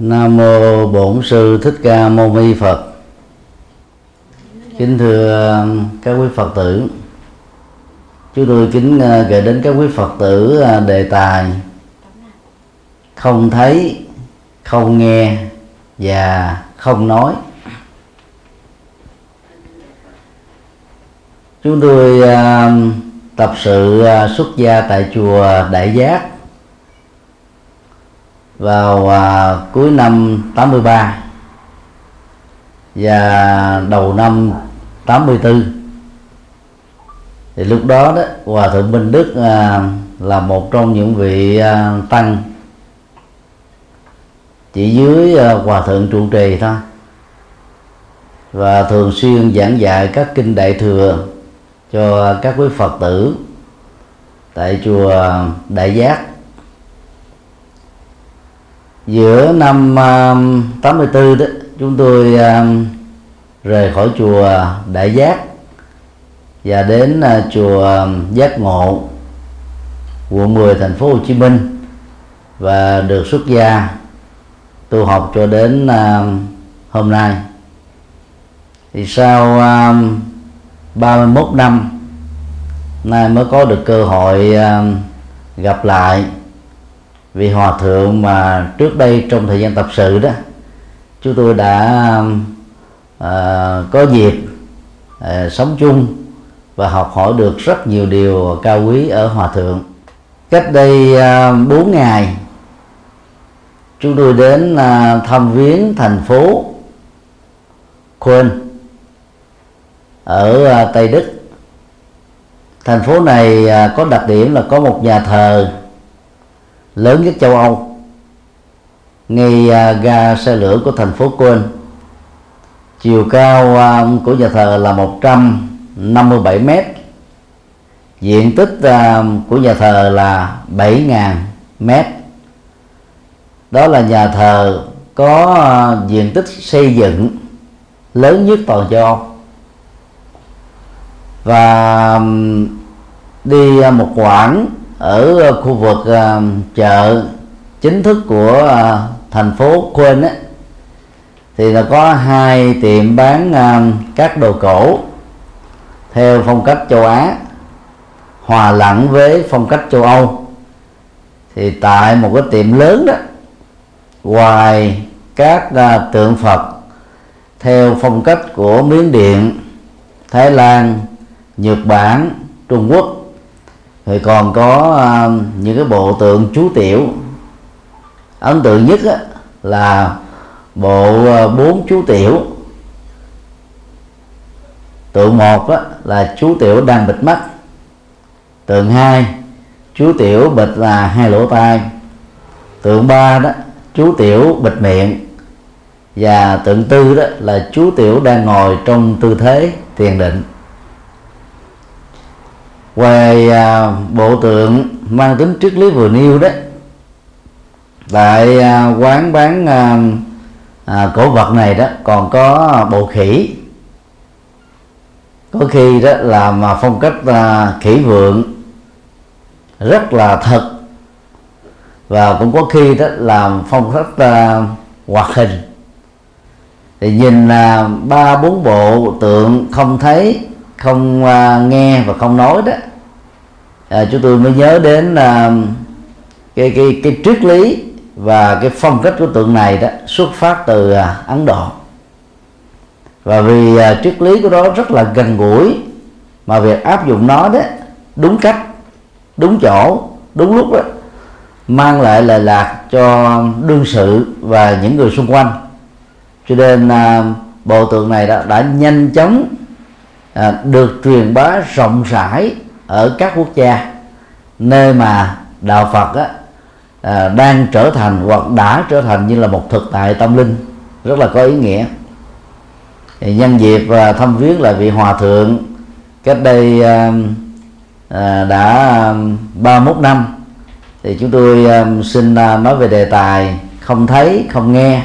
Nam mô Bổn sư Thích Ca Mâu Ni Phật. Kính thưa um, các quý Phật tử. Chúng tôi kính kể gửi đến các quý Phật tử uh, đề tài không thấy, không nghe và không nói. Chúng tôi um, tập sự uh, xuất gia tại chùa Đại Giác vào à, cuối năm 83 và đầu năm 84 thì lúc đó đó hòa thượng Minh Đức à, là một trong những vị à, tăng chỉ dưới à, hòa thượng trụ trì thôi và thường xuyên giảng dạy các kinh đại thừa cho các quý Phật tử tại chùa Đại Giác giữa năm um, uh, 84 đó chúng tôi uh, rời khỏi chùa Đại Giác và đến uh, chùa um, Giác Ngộ quận 10 thành phố Hồ Chí Minh và được xuất gia tu học cho đến uh, hôm nay. Thì sau uh, 31 năm nay mới có được cơ hội uh, gặp lại vị hòa thượng mà trước đây trong thời gian tập sự đó chúng tôi đã à, có dịp à, sống chung và học hỏi được rất nhiều điều cao quý ở hòa thượng. Cách đây à, 4 ngày chúng tôi đến à, thăm viếng thành phố Köln ở à, Tây Đức. Thành phố này à, có đặc điểm là có một nhà thờ lớn nhất châu Âu. Ngay à, ga xe lửa của thành phố Quên chiều cao à, của nhà thờ là 157 mét. Diện tích à, của nhà thờ là 7.000 mét. Đó là nhà thờ có diện tích xây dựng lớn nhất toàn châu Âu. Và đi một quãng ở ờ, khu vực uh, chợ chính thức của uh, thành phố Quên á thì là có hai tiệm bán uh, các đồ cổ theo phong cách châu Á hòa lẫn với phong cách châu Âu. Thì tại một cái tiệm lớn đó ngoài các uh, tượng Phật theo phong cách của Miến Điện, Thái Lan, Nhật Bản, Trung Quốc thì còn có uh, những cái bộ tượng chú tiểu. Ấn tượng nhất á, là bộ uh, bốn chú tiểu. Tượng một á, là chú tiểu đang bịt mắt. Tượng hai chú tiểu bịt là hai lỗ tai. Tượng ba đó chú tiểu bịt miệng. Và tượng tư đó là chú tiểu đang ngồi trong tư thế thiền định về à, bộ tượng mang tính triết lý vừa nêu đó tại à, quán bán à, à, cổ vật này đó còn có bộ khỉ. Có khi đó làm phong cách à, khỉ vượng rất là thật. Và cũng có khi đó làm phong cách à, hoạt hình. Thì nhìn là ba bốn bộ tượng không thấy không à, nghe và không nói đó à, chúng tôi mới nhớ đến à, cái cái cái triết lý và cái phong cách của tượng này đó xuất phát từ à, Ấn Độ. Và vì à, triết lý của đó rất là gần gũi mà việc áp dụng nó đó đúng cách đúng chỗ đúng lúc đó mang lại lời lạc cho đương sự và những người xung quanh. Cho nên à, bộ tượng này đã, đã nhanh chóng à, được truyền bá rộng rãi ở các quốc gia nơi mà đạo Phật á, à, đang trở thành hoặc đã trở thành như là một thực tại tâm linh rất là có ý nghĩa. Thì nhân dịp à, thăm viếng là vị hòa thượng cách đây à, à, đã 31 năm thì chúng tôi à, xin à, nói về đề tài không thấy không nghe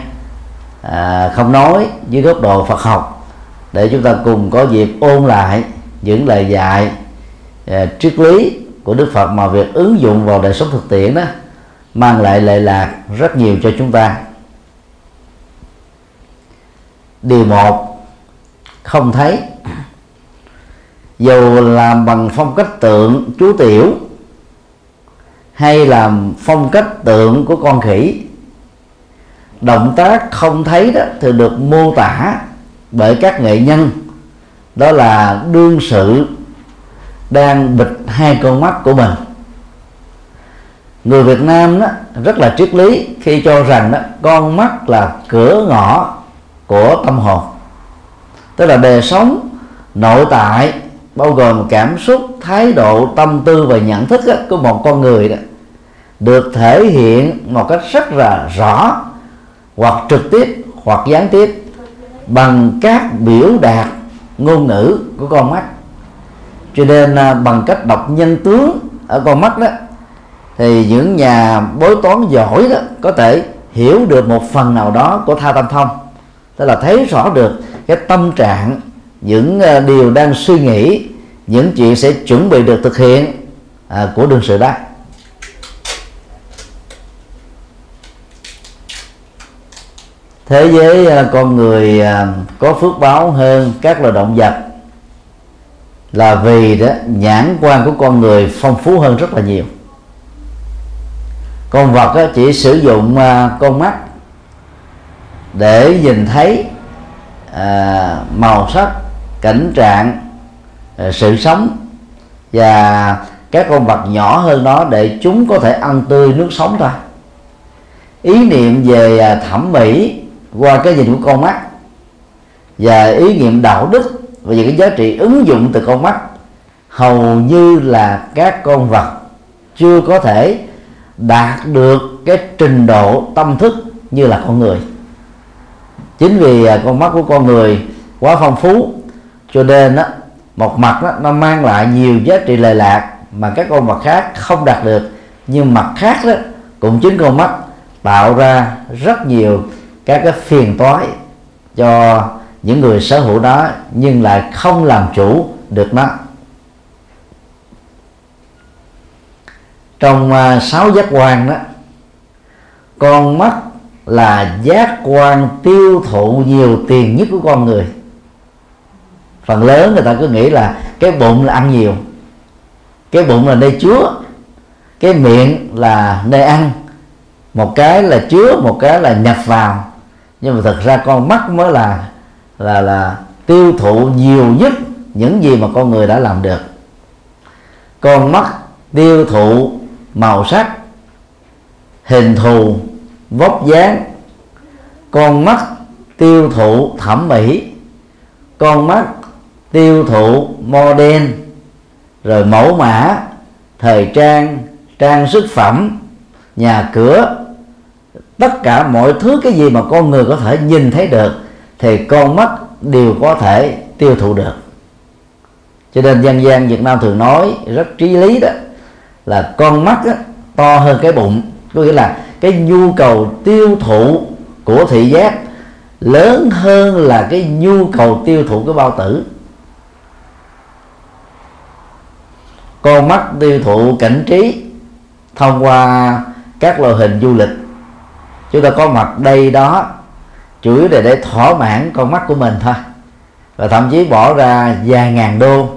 à, không nói dưới góc độ Phật học để chúng ta cùng có dịp ôn lại những lời dạy Ờ, triết lý của Đức Phật mà việc ứng dụng vào đời sống thực tiễn đó mang lại lệ lạc rất nhiều cho chúng ta. Điều một, không thấy. Dù làm bằng phong cách tượng chú tiểu hay làm phong cách tượng của con khỉ, động tác không thấy đó thì được mô tả bởi các nghệ nhân. Đó là đương sự đang bịt hai con mắt của mình. Người Việt Nam đó rất là triết lý khi cho rằng đó con mắt là cửa ngõ của tâm hồn. Tức là đời sống nội tại bao gồm cảm xúc thái độ tâm tư và nhận thức đó, của một con người đó được thể hiện một cách rất là rõ hoặc trực tiếp hoặc gián tiếp bằng các biểu đạt ngôn ngữ của con mắt cho nên à, bằng cách đọc nhân tướng ở con mắt đó thì những nhà bói toán giỏi đó có thể hiểu được một phần nào đó của tha tâm thông. Tức là thấy rõ được cái tâm trạng những à, điều đang suy nghĩ những chuyện sẽ chuẩn bị được thực hiện à, của đương sự đó. Thế giới à, con người có phước báo hơn các loài động vật là vì đó, nhãn quan của con người phong phú hơn rất là nhiều. Con vật đó chỉ sử dụng à, con mắt để nhìn thấy à, màu sắc, cảnh trạng à, sự sống và các con vật nhỏ hơn đó để chúng có thể ăn tươi nước sống thôi. Ý niệm về thẩm mỹ qua cái nhìn của con mắt và ý niệm đạo đức và những cái giá trị ứng dụng từ con mắt hầu như là các con vật chưa có thể đạt được cái trình độ tâm thức như là con người. Chính vì à, con mắt của con người quá phong phú cho nên đó, một mặt đó, nó mang lại nhiều giá trị lệ lạc mà các con vật khác không đạt được. Nhưng mặt khác đó cũng chính con mắt tạo ra rất nhiều các cái phiền toái cho những người sở hữu đó nhưng lại không làm chủ được nó. Trong uh, sáu giác quan đó con mắt là giác quan tiêu thụ nhiều tiền nhất của con người. Phần lớn người ta cứ nghĩ là cái bụng là ăn nhiều cái bụng là nơi chứa cái miệng là nơi ăn một cái là chứa một cái là nhập vào. Nhưng mà thật ra con mắt mới là là là tiêu thụ nhiều nhất những gì mà con người đã làm được. Con mắt tiêu thụ màu sắc, hình thù, vóc dáng. Con mắt tiêu thụ thẩm mỹ. Con mắt tiêu thụ model rồi mẫu mã, thời trang trang sức phẩm, nhà cửa. Tất cả mọi thứ cái gì mà con người có thể nhìn thấy được thì con mắt đều có thể tiêu thụ được. Cho nên dân gian Việt Nam thường nói rất trí lý đó là con mắt đó, to hơn cái bụng có nghĩa là cái nhu cầu tiêu thụ của thị giác lớn hơn là cái nhu cầu tiêu thụ của bao tử. Con mắt tiêu thụ cảnh trí thông qua các loại hình du lịch. Chúng ta có mặt đây đó chủ yếu để để thỏa mãn con mắt của mình thôi. Và thậm chí bỏ ra vài ngàn đô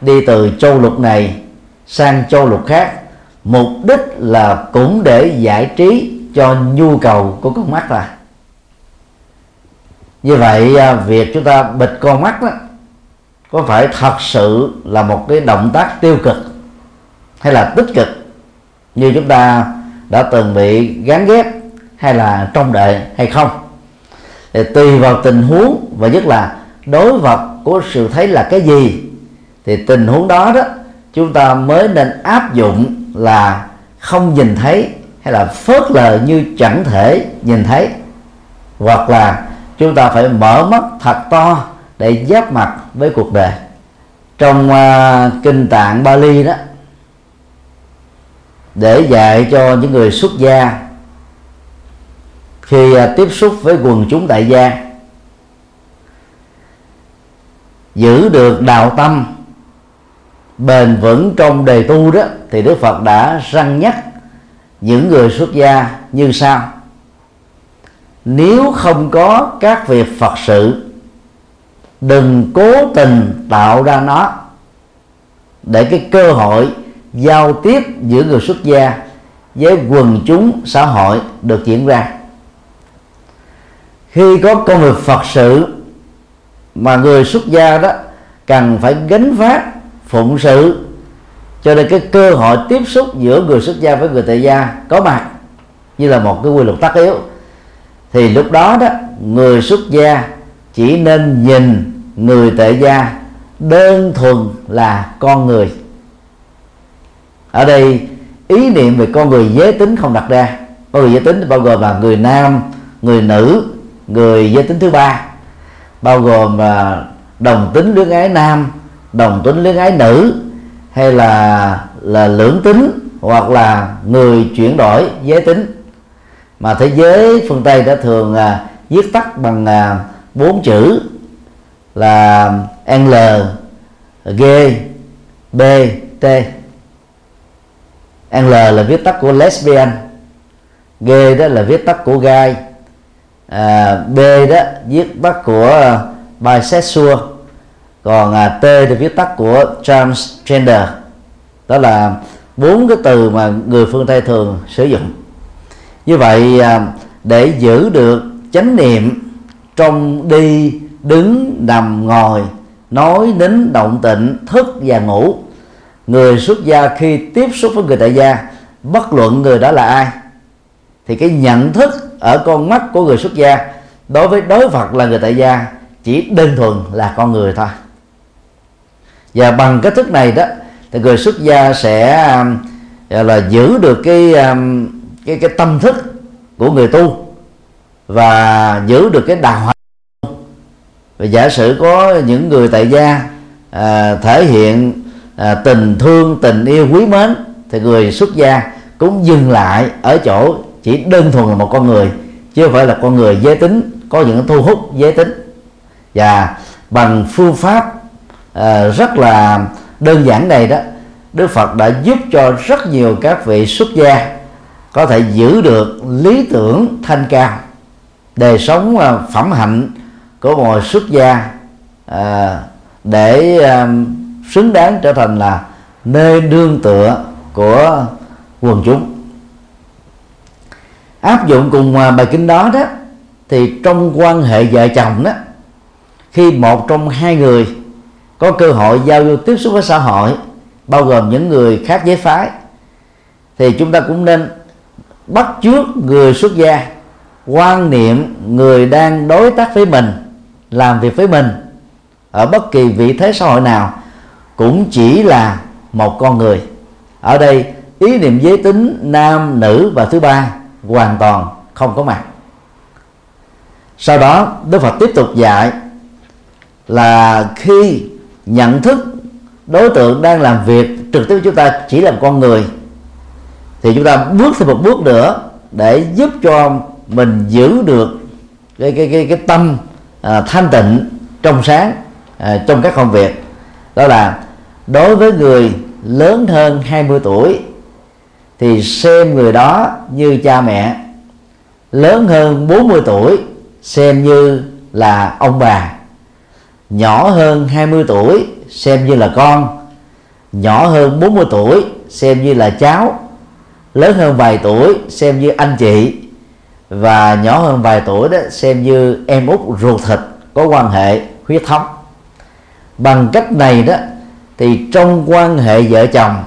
đi từ châu lục này sang châu lục khác. Mục đích là cũng để giải trí cho nhu cầu của con mắt là như vậy à, việc chúng ta bịt con mắt đó có phải thật sự là một cái động tác tiêu cực hay là tích cực như chúng ta đã từng bị gắn ghép hay là trong đợi hay không? Thì tùy vào tình huống và nhất là đối vật của sự thấy là cái gì thì tình huống đó đó chúng ta mới nên áp dụng là không nhìn thấy hay là phớt lờ như chẳng thể nhìn thấy. Hoặc là chúng ta phải mở mắt thật to để giáp mặt với cuộc đời. Trong uh, kinh tạng Bali đó để dạy cho những người xuất gia khi à, tiếp xúc với quần chúng đại gia, giữ được đạo tâm bền vững trong đề tu đó, thì Đức Phật đã răng nhắc những người xuất gia như sau. Nếu không có các việc phật sự, đừng cố tình tạo ra nó để cái cơ hội giao tiếp giữa người xuất gia với quần chúng xã hội được diễn ra khi có công việc phật sự mà người xuất gia đó cần phải gánh phát phụng sự, cho nên cái cơ hội tiếp xúc giữa người xuất gia với người tại gia có mặt, như là một cái quy luật tất yếu. Thì lúc đó đó, người xuất gia chỉ nên nhìn người tại gia đơn thuần là con người. Ở đây, ý niệm về con người giới tính không đặt ra. Con người giới tính, bao gồm là người nam, người nữ người giới tính thứ ba bao gồm à, đồng tính luyến ái nam đồng tính luyến ái nữ hay là là lưỡng tính hoặc là người chuyển đổi giới tính. Mà thế giới phương tây đã thường à, viết tắt bằng à, bốn chữ là L G B T. L là viết tắt của lesbian G đó là viết tắt của gay à, B đó viết tắt của à, bisexual còn à, T thì viết tắt của transgender. Đó là bốn cái từ mà người phương Tây thường sử dụng. Như vậy à, để giữ được chánh niệm trong đi đứng nằm ngồi nói đến động tịnh thức và ngủ người xuất gia khi tiếp xúc với người tại gia bất luận người đó là ai thì cái nhận thức ở con mắt của người xuất gia đối với đối phật là người tại gia chỉ đơn thuần là con người thôi. Và bằng cách thức này đó thì người xuất gia sẽ um, là giữ được cái um, cái cái tâm thức của người tu và giữ được cái đạo hạnh. Và giả sử có những người tại gia à, thể hiện à, tình thương tình yêu quý mến thì người xuất gia cũng dừng lại ở chỗ chỉ đơn thuần là một con người chứ không phải là con người giới tính có những thu hút giới tính. Và bằng phương pháp uh, rất là đơn giản này đó Đức Phật đã giúp cho rất nhiều các vị xuất gia có thể giữ được lý tưởng thanh cao đời sống uh, phẩm hạnh của một xuất gia uh, để uh, xứng đáng trở thành là nơi đương tựa của quần chúng áp dụng cùng à, bài kinh đó đó, thì trong quan hệ vợ chồng đó, khi một trong hai người có cơ hội giao lưu tiếp xúc với xã hội, bao gồm những người khác giới phái, thì chúng ta cũng nên bắt chước người xuất gia, quan niệm người đang đối tác với mình, làm việc với mình ở bất kỳ vị thế xã hội nào cũng chỉ là một con người. Ở đây, ý niệm giới tính nam nữ và thứ ba hoàn toàn không có mặt. Sau đó đức phật tiếp tục dạy là khi nhận thức đối tượng đang làm việc trực tiếp chúng ta chỉ là một con người thì chúng ta bước thêm một bước nữa để giúp cho mình giữ được cái cái cái cái tâm à, thanh tịnh trong sáng à, trong các công việc. Đó là đối với người lớn hơn 20 tuổi thì xem người đó như cha mẹ. Lớn hơn 40 tuổi, xem như là ông bà. Nhỏ hơn 20 tuổi, xem như là con. Nhỏ hơn 40 tuổi, xem như là cháu. Lớn hơn vài tuổi, xem như anh chị. Và nhỏ hơn vài tuổi đó, xem như em út ruột thịt, có quan hệ huyết thống. Bằng cách này đó, thì trong quan hệ vợ chồng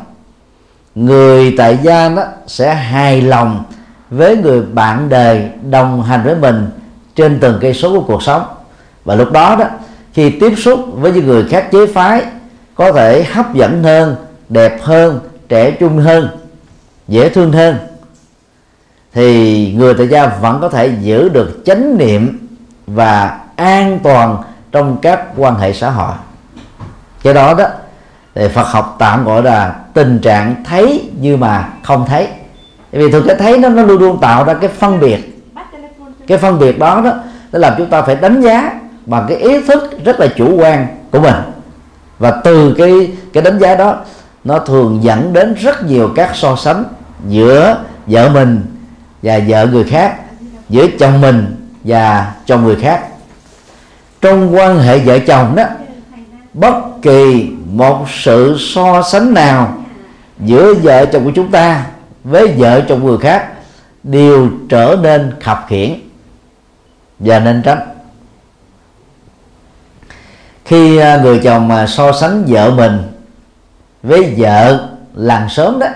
người tại gia đó sẽ hài lòng với người bạn đời đồng hành với mình trên từng cây số của cuộc sống. Và lúc đó đó, khi tiếp xúc với những người khác chế phái, có thể hấp dẫn hơn, đẹp hơn, trẻ trung hơn, dễ thương hơn, thì người tại gia vẫn có thể giữ được chánh niệm và an toàn trong các quan hệ xã hội. Do đó đó thì Phật học tạm gọi là tình trạng thấy như mà không thấy. Vì thực cái thấy nó nó luôn luôn tạo ra cái phân biệt. Cái phân biệt đó đó, nó làm chúng ta phải đánh giá bằng cái ý thức rất là chủ quan của mình. Và từ cái cái đánh giá đó, nó thường dẫn đến rất nhiều các so sánh giữa vợ mình và vợ người khác, giữa chồng mình và chồng người khác. Trong quan hệ vợ chồng đó, bất kỳ một sự so sánh nào giữa vợ chồng của chúng ta với vợ chồng người khác đều trở nên khập khiển và nên tránh. Khi à, người chồng mà so sánh vợ mình với vợ làng sớm đó,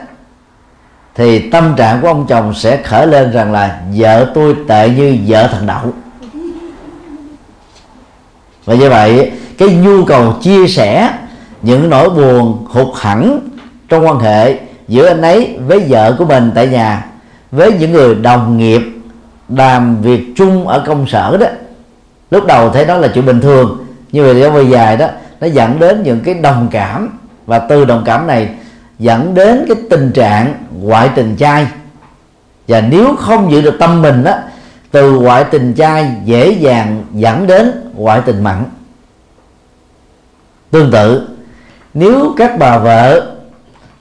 thì tâm trạng của ông chồng sẽ khởi lên rằng là vợ tôi tệ như vợ thằng đậu. Và như vậy, cái nhu cầu chia sẻ những nỗi buồn, hụt hẳn trong quan hệ giữa anh ấy với vợ của mình tại nhà, với những người đồng nghiệp làm việc chung ở công sở đó. Lúc đầu thấy đó là chuyện bình thường, nhưng mà trong về dài đó, nó dẫn đến những cái đồng cảm. Và từ đồng cảm này dẫn đến cái tình trạng ngoại tình trai. Và nếu không giữ được tâm mình đó từ ngoại tình trai dễ dàng dẫn đến ngoại tình mặn. Tương tự nếu các bà vợ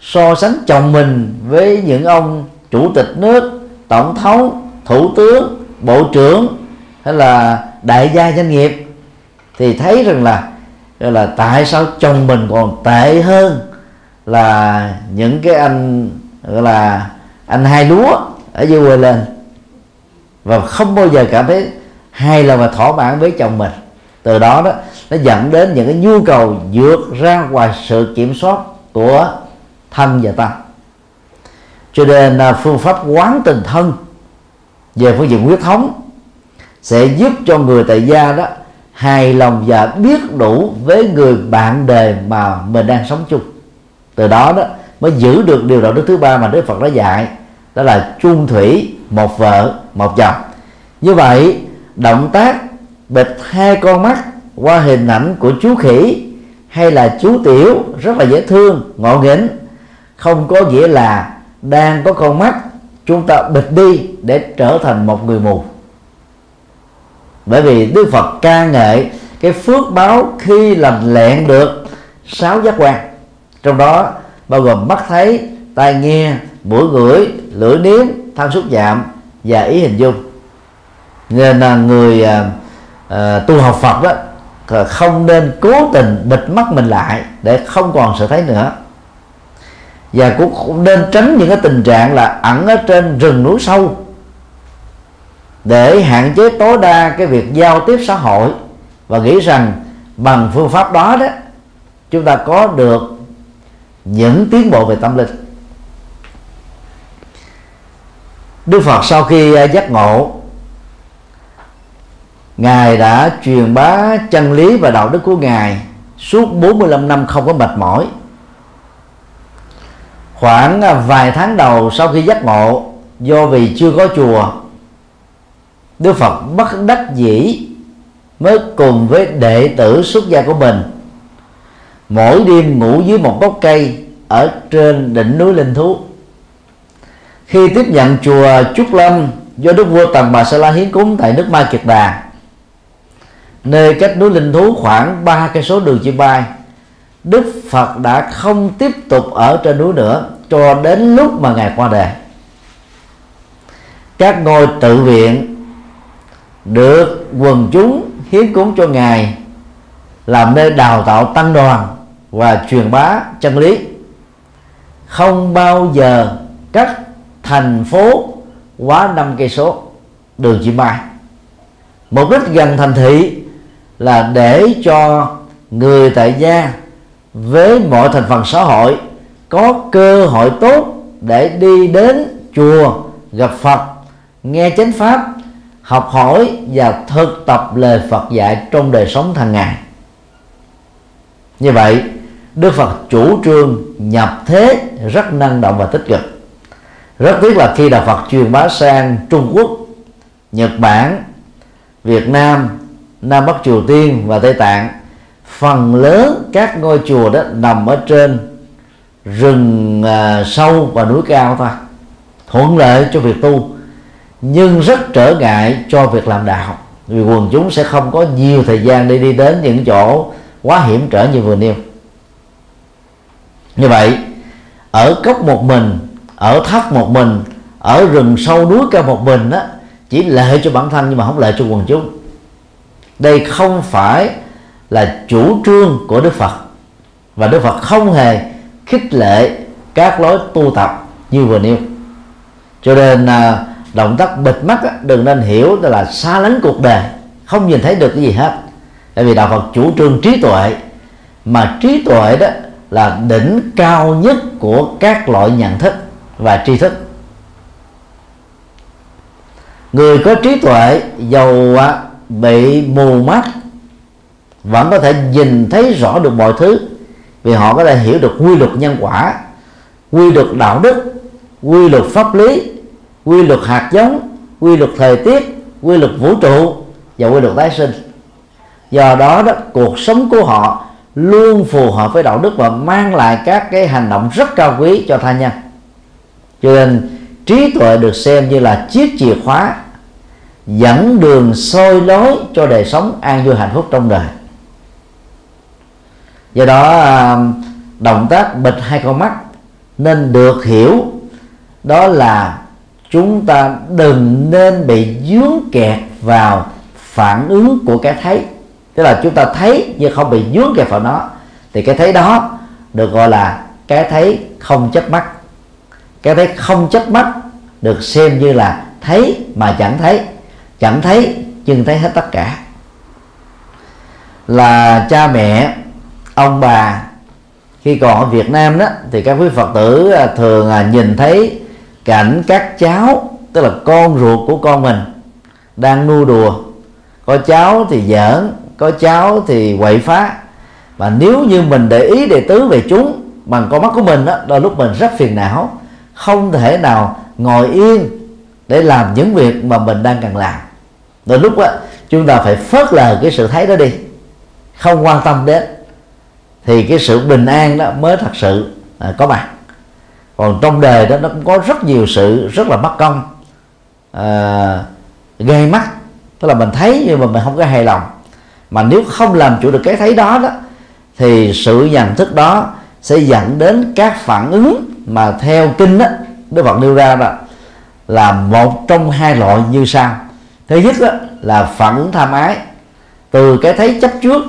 so sánh chồng mình với những ông chủ tịch nước, tổng thống, thủ tướng, bộ trưởng hay là đại gia doanh nghiệp, thì thấy rằng là là tại sao chồng mình còn tệ hơn là những cái anh, gọi là anh hai lúa ở dưới quê lên. Và không bao giờ cảm thấy hay là mà thỏa mãn với chồng mình. Từ đó đó nó dẫn đến những cái nhu cầu vượt ra ngoài sự kiểm soát của thân và tâm. Cho nên à, phương pháp quán tình thân về phương diện huyết thống sẽ giúp cho người tại gia đó hài lòng và biết đủ với người bạn đời mà mình đang sống chung. Từ đó đó mới giữ được điều đạo đức thứ ba mà Đức Phật đã dạy, đó là chung thủy, một vợ, một chồng. Như vậy, động tác bịt hai con mắt qua hình ảnh của chú khỉ hay là chú tiểu rất là dễ thương ngộ nghĩnh. Không có nghĩa là đang có con mắt chúng ta bịt đi để trở thành một người mù. Bởi vì Đức Phật ca ngợi cái phước báo khi làm lẹn được sáu giác quan. Trong đó bao gồm mắt thấy tai nghe mũi ngửi lưỡi nếm thân xúc chạm và ý hình dung. Nên là người à, à, tu học Phật đó không nên cố tình bịt mắt mình lại để không còn sự thấy nữa. Và cũng nên tránh những cái tình trạng là ẩn ở trên rừng núi sâu để hạn chế tối đa cái việc giao tiếp xã hội và nghĩ rằng bằng phương pháp đó đó, chúng ta có được những tiến bộ về tâm linh. Đức Phật sau khi à, giác ngộ Ngài đã truyền bá chân lý và đạo đức của Ngài suốt 45 năm không có mệt mỏi. Khoảng à, vài tháng đầu sau khi giác ngộ, do vì chưa có chùa, Đức Phật bất đắc dĩ mới cùng với đệ tử xuất gia của mình. Mỗi đêm ngủ dưới một gốc cây ở trên đỉnh núi linh thú. Khi tiếp nhận chùa Trúc Lâm do Đức vua Tần Bà Sa La hiến cúng tại nước Ma Kiệt Đà nơi cách núi linh thú khoảng ba cây số đường chim bay, Đức Phật đã không tiếp tục ở trên núi nữa cho đến lúc mà ngài qua đời. Các ngôi tự viện được quần chúng hiến cúng cho ngài làm nơi đào tạo tăng đoàn và truyền bá chân lý. Không bao giờ cách thành phố quá năm cây số đường chim bay. Mục đích gần thành thị là để cho người tại gia với mọi thành phần xã hội có cơ hội tốt để đi đến chùa, gặp Phật, nghe chánh pháp, học hỏi và thực tập lời Phật dạy trong đời sống hàng ngày. Như vậy, Đức Phật chủ trương nhập thế rất năng động và tích cực. Rất tiếc là khi đạo Phật truyền bá sang Trung Quốc, Nhật Bản, Việt Nam Nam Bắc Triều Tiên và Tây Tạng. Phần lớn các ngôi chùa đó nằm ở trên rừng à, sâu và núi cao thôi thuận lợi cho việc tu nhưng rất trở ngại cho việc làm đạo vì quần chúng sẽ không có nhiều thời gian để đi đến những chỗ quá hiểm trở như vừa nêu. Như vậy ở cốc một mình ở thấp một mình ở rừng sâu núi cao một mình đó chỉ lợi cho bản thân nhưng mà không lợi cho quần chúng đây không phải là chủ trương của đức phật. Và đức phật không hề khích lệ các lối tu tập như vừa nêu. Cho nên à, động tác bịt mắt đừng nên hiểu là xa lánh cuộc đời, không nhìn thấy được cái gì hết. Tại vì đạo phật chủ trương trí tuệ, mà trí tuệ đó là đỉnh cao nhất của các loại nhận thức và tri thức. Người có trí tuệ giàu bị mù mắt, vẫn có thể nhìn thấy rõ được mọi thứ, vì họ có thể hiểu được quy luật nhân quả, quy luật đạo đức, quy luật pháp lý, quy luật hạt giống, quy luật thời tiết, quy luật vũ trụ và quy luật tái sinh. Do đó đó, cuộc sống của họ luôn phù hợp với đạo đức và mang lại các cái hành động rất cao quý cho tha nhân. Cho nên trí tuệ được xem như là chiếc chìa khóa dẫn đường soi lối cho đời sống an vui hạnh phúc trong đời. Do đó à, động tác bịt hai con mắt nên được hiểu, đó là chúng ta đừng nên bị dướng kẹt vào phản ứng của cái thấy. Tức là chúng ta thấy nhưng không bị dướng kẹt vào nó, thì cái thấy đó được gọi là cái thấy không chấp mắt. Cái thấy không chấp mắt được xem như là thấy mà chẳng thấy chẳng thấy nhưng thấy hết tất cả. Là cha mẹ ông bà khi còn ở Việt Nam đó thì các quý Phật tử à, thường à, nhìn thấy cảnh các cháu tức là con ruột của con mình đang nu đùa. Có cháu thì giỡn có cháu thì quậy phá. Và nếu như mình để ý đề tứ về chúng bằng con mắt của mình đó, đôi lúc mình rất phiền não không thể nào ngồi yên để làm những việc mà mình đang cần làm đôi lúc á chúng ta phải phớt lờ cái sự thấy đó đi. Không quan tâm đến. Thì cái sự bình an đó mới thật sự à, có mặt. Còn trong đời đó nó cũng có rất nhiều sự rất là mất công à, gây mắt. Tức là mình thấy nhưng mà mình không có hài lòng. Mà nếu không làm chủ được cái thấy đó đó thì sự nhận thức đó sẽ dẫn đến các phản ứng mà theo kinh đó Đức Phật nêu ra đó là một trong hai loại như sau thứ nhất đó, là phản tham ái. Từ cái thấy chấp trước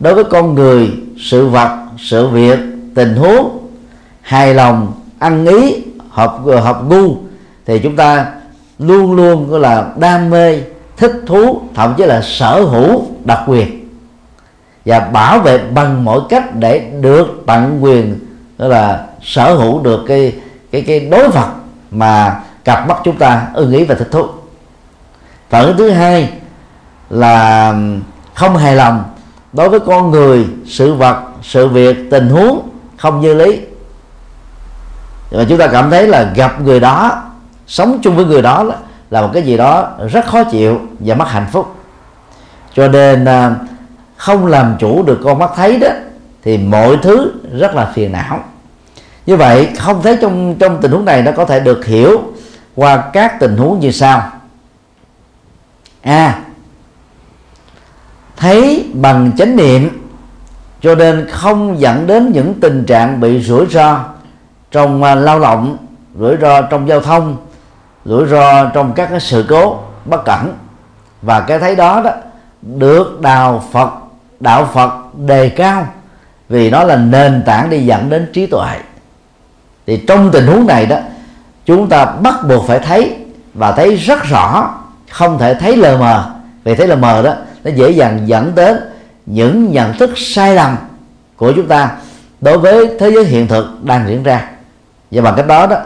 đối với con người sự vật sự việc tình huống hài lòng ăn ý hợp ờ, hợp gu thì chúng ta luôn luôn gọi là đam mê thích thú thậm chí là sở hữu đặc quyền. Và bảo vệ bằng mọi cách để được tặng quyền đó là sở hữu được cái cái cái đối vật mà cặp mắt chúng ta ưng ý và thích thú phản ứng thứ hai là không hài lòng đối với con người, sự vật, sự việc, tình huống không như lý. Và chúng ta cảm thấy là gặp người đó, sống chung với người đó là một cái gì đó rất khó chịu và mất hạnh phúc. Cho nên à, không làm chủ được con mắt thấy đó, thì mọi thứ rất là phiền não. Như vậy, không thấy trong trong tình huống này nó có thể được hiểu qua các tình huống như sau a. À, thấy bằng chánh niệm cho nên không dẫn đến những tình trạng bị rủi ro trong à, lao động rủi ro trong giao thông rủi ro trong các cái sự cố bất cẩn. Và cái thấy đó đó được đạo Phật đạo Phật đề cao vì nó là nền tảng đi dẫn đến trí tuệ. Thì trong tình huống này đó chúng ta bắt buộc phải thấy và thấy rất rõ không thể thấy lờ mờ. Vì thấy lờ mờ đó, nó dễ dàng dẫn đến những nhận thức sai lầm của chúng ta đối với thế giới hiện thực đang diễn ra. Và bằng cách đó đó,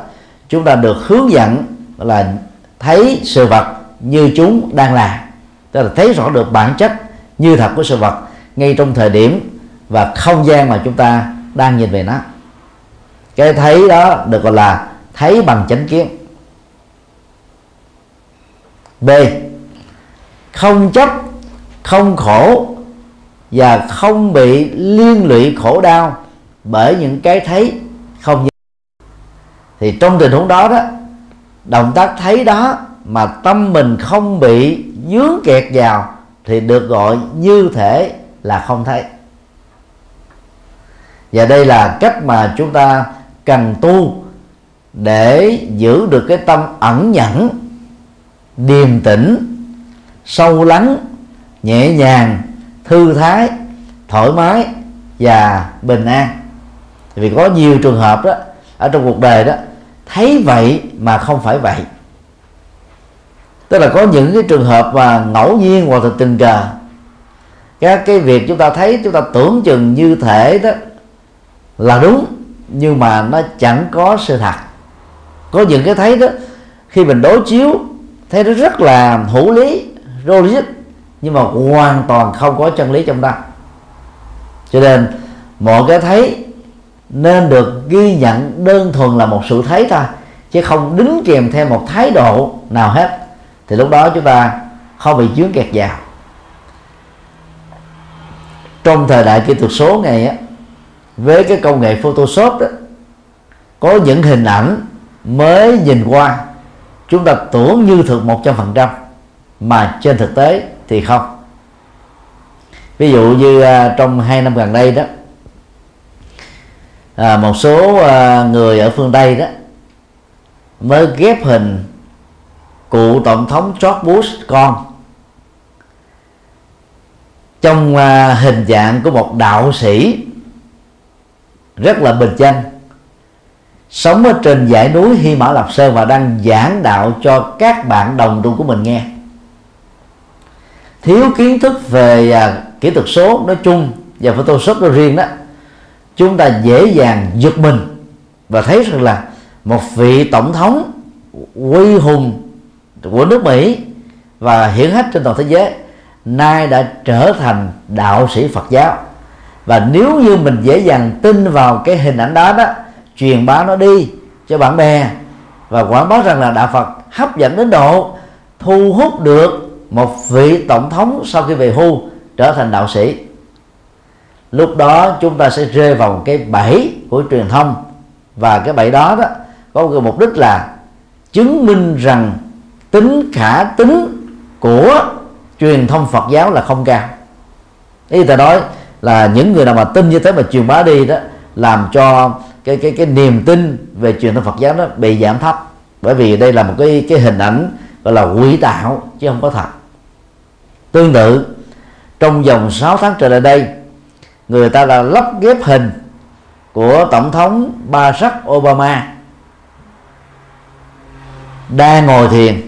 chúng ta được hướng dẫn là thấy sự vật như chúng đang là. Tức là thấy rõ được bản chất như thật của sự vật ngay trong thời điểm và không gian mà chúng ta đang nhìn về nó. Cái thấy đó được gọi là thấy bằng chánh kiến b. Không chấp, không khổ và không bị liên lụy khổ đau bởi những cái thấy không như thì trong tình huống đó đó, động tác thấy đó mà tâm mình không bị dướng kẹt vào thì được gọi như thể là không thấy. Và đây là cách mà chúng ta cần tu để giữ được cái tâm ẩn nhẫn điềm tĩnh, sâu lắng, nhẹ nhàng, thư thái, thoải mái và bình an. Vì có nhiều trường hợp đó, ở trong cuộc đời đó, thấy vậy mà không phải vậy. Tức là có những cái trường hợp mà ngẫu nhiên hoặc là tình cờ. Các cái việc chúng ta thấy, chúng ta tưởng chừng như thể đó là đúng, nhưng mà nó chẳng có sự thật. Có những cái thấy đó, khi mình đối chiếu thấy nó rất là hữu lý logic nhưng mà hoàn toàn không có chân lý trong đó. Cho nên, mọi cái thấy nên được ghi nhận đơn thuần là một sự thấy thôi, chứ không đính kèm theo một thái độ nào hết. Thì lúc đó chúng ta không bị chướng kẹt vào. Trong thời đại kỹ thuật số này á, với cái công nghệ Photoshop đó có những hình ảnh mới nhìn qua chúng ta tưởng như thực một trăm phần trăm mà trên thực tế thì không. Ví dụ như à, trong hai năm gần đây đó à, một số à, người ở phương tây đó mới ghép hình cụ tổng thống George Bush con trong à, hình dạng của một đạo sĩ rất là bình dân sống ở trên dãy núi Hy Mã Lạp Sơn và đang giảng đạo cho các bạn đồng tu của mình nghe. Thiếu kiến thức về à, kỹ thuật số nói chung và Photoshop nói riêng đó chúng ta dễ dàng giật mình và thấy rằng là một vị tổng thống quy hùng của nước Mỹ và hiển hách trên toàn thế giới nay đã trở thành đạo sĩ Phật giáo. Và nếu như mình dễ dàng tin vào cái hình ảnh đó đó truyền bá nó đi cho bạn bè. Và quảng bá rằng là đạo Phật hấp dẫn đến độ thu hút được một vị tổng thống sau khi về hưu trở thành đạo sĩ. Lúc đó chúng ta sẽ rơi vào cái bẫy của truyền thông. Và cái bẫy đó đó có một mục đích là chứng minh rằng tính khả tính của truyền thông Phật giáo là không cao. Ý ta nói là những người nào mà tin như thế mà truyền bá đi đó, làm cho cái cái cái niềm tin về truyền thống Phật giáo đó bị giảm thấp. Bởi vì đây là một cái cái hình ảnh gọi là quỷ tạo chứ không có thật. Tương tự, trong vòng 6 tháng trở lại đây, người ta đã lắp ghép hình của tổng thống Barack Obama đang ngồi thiền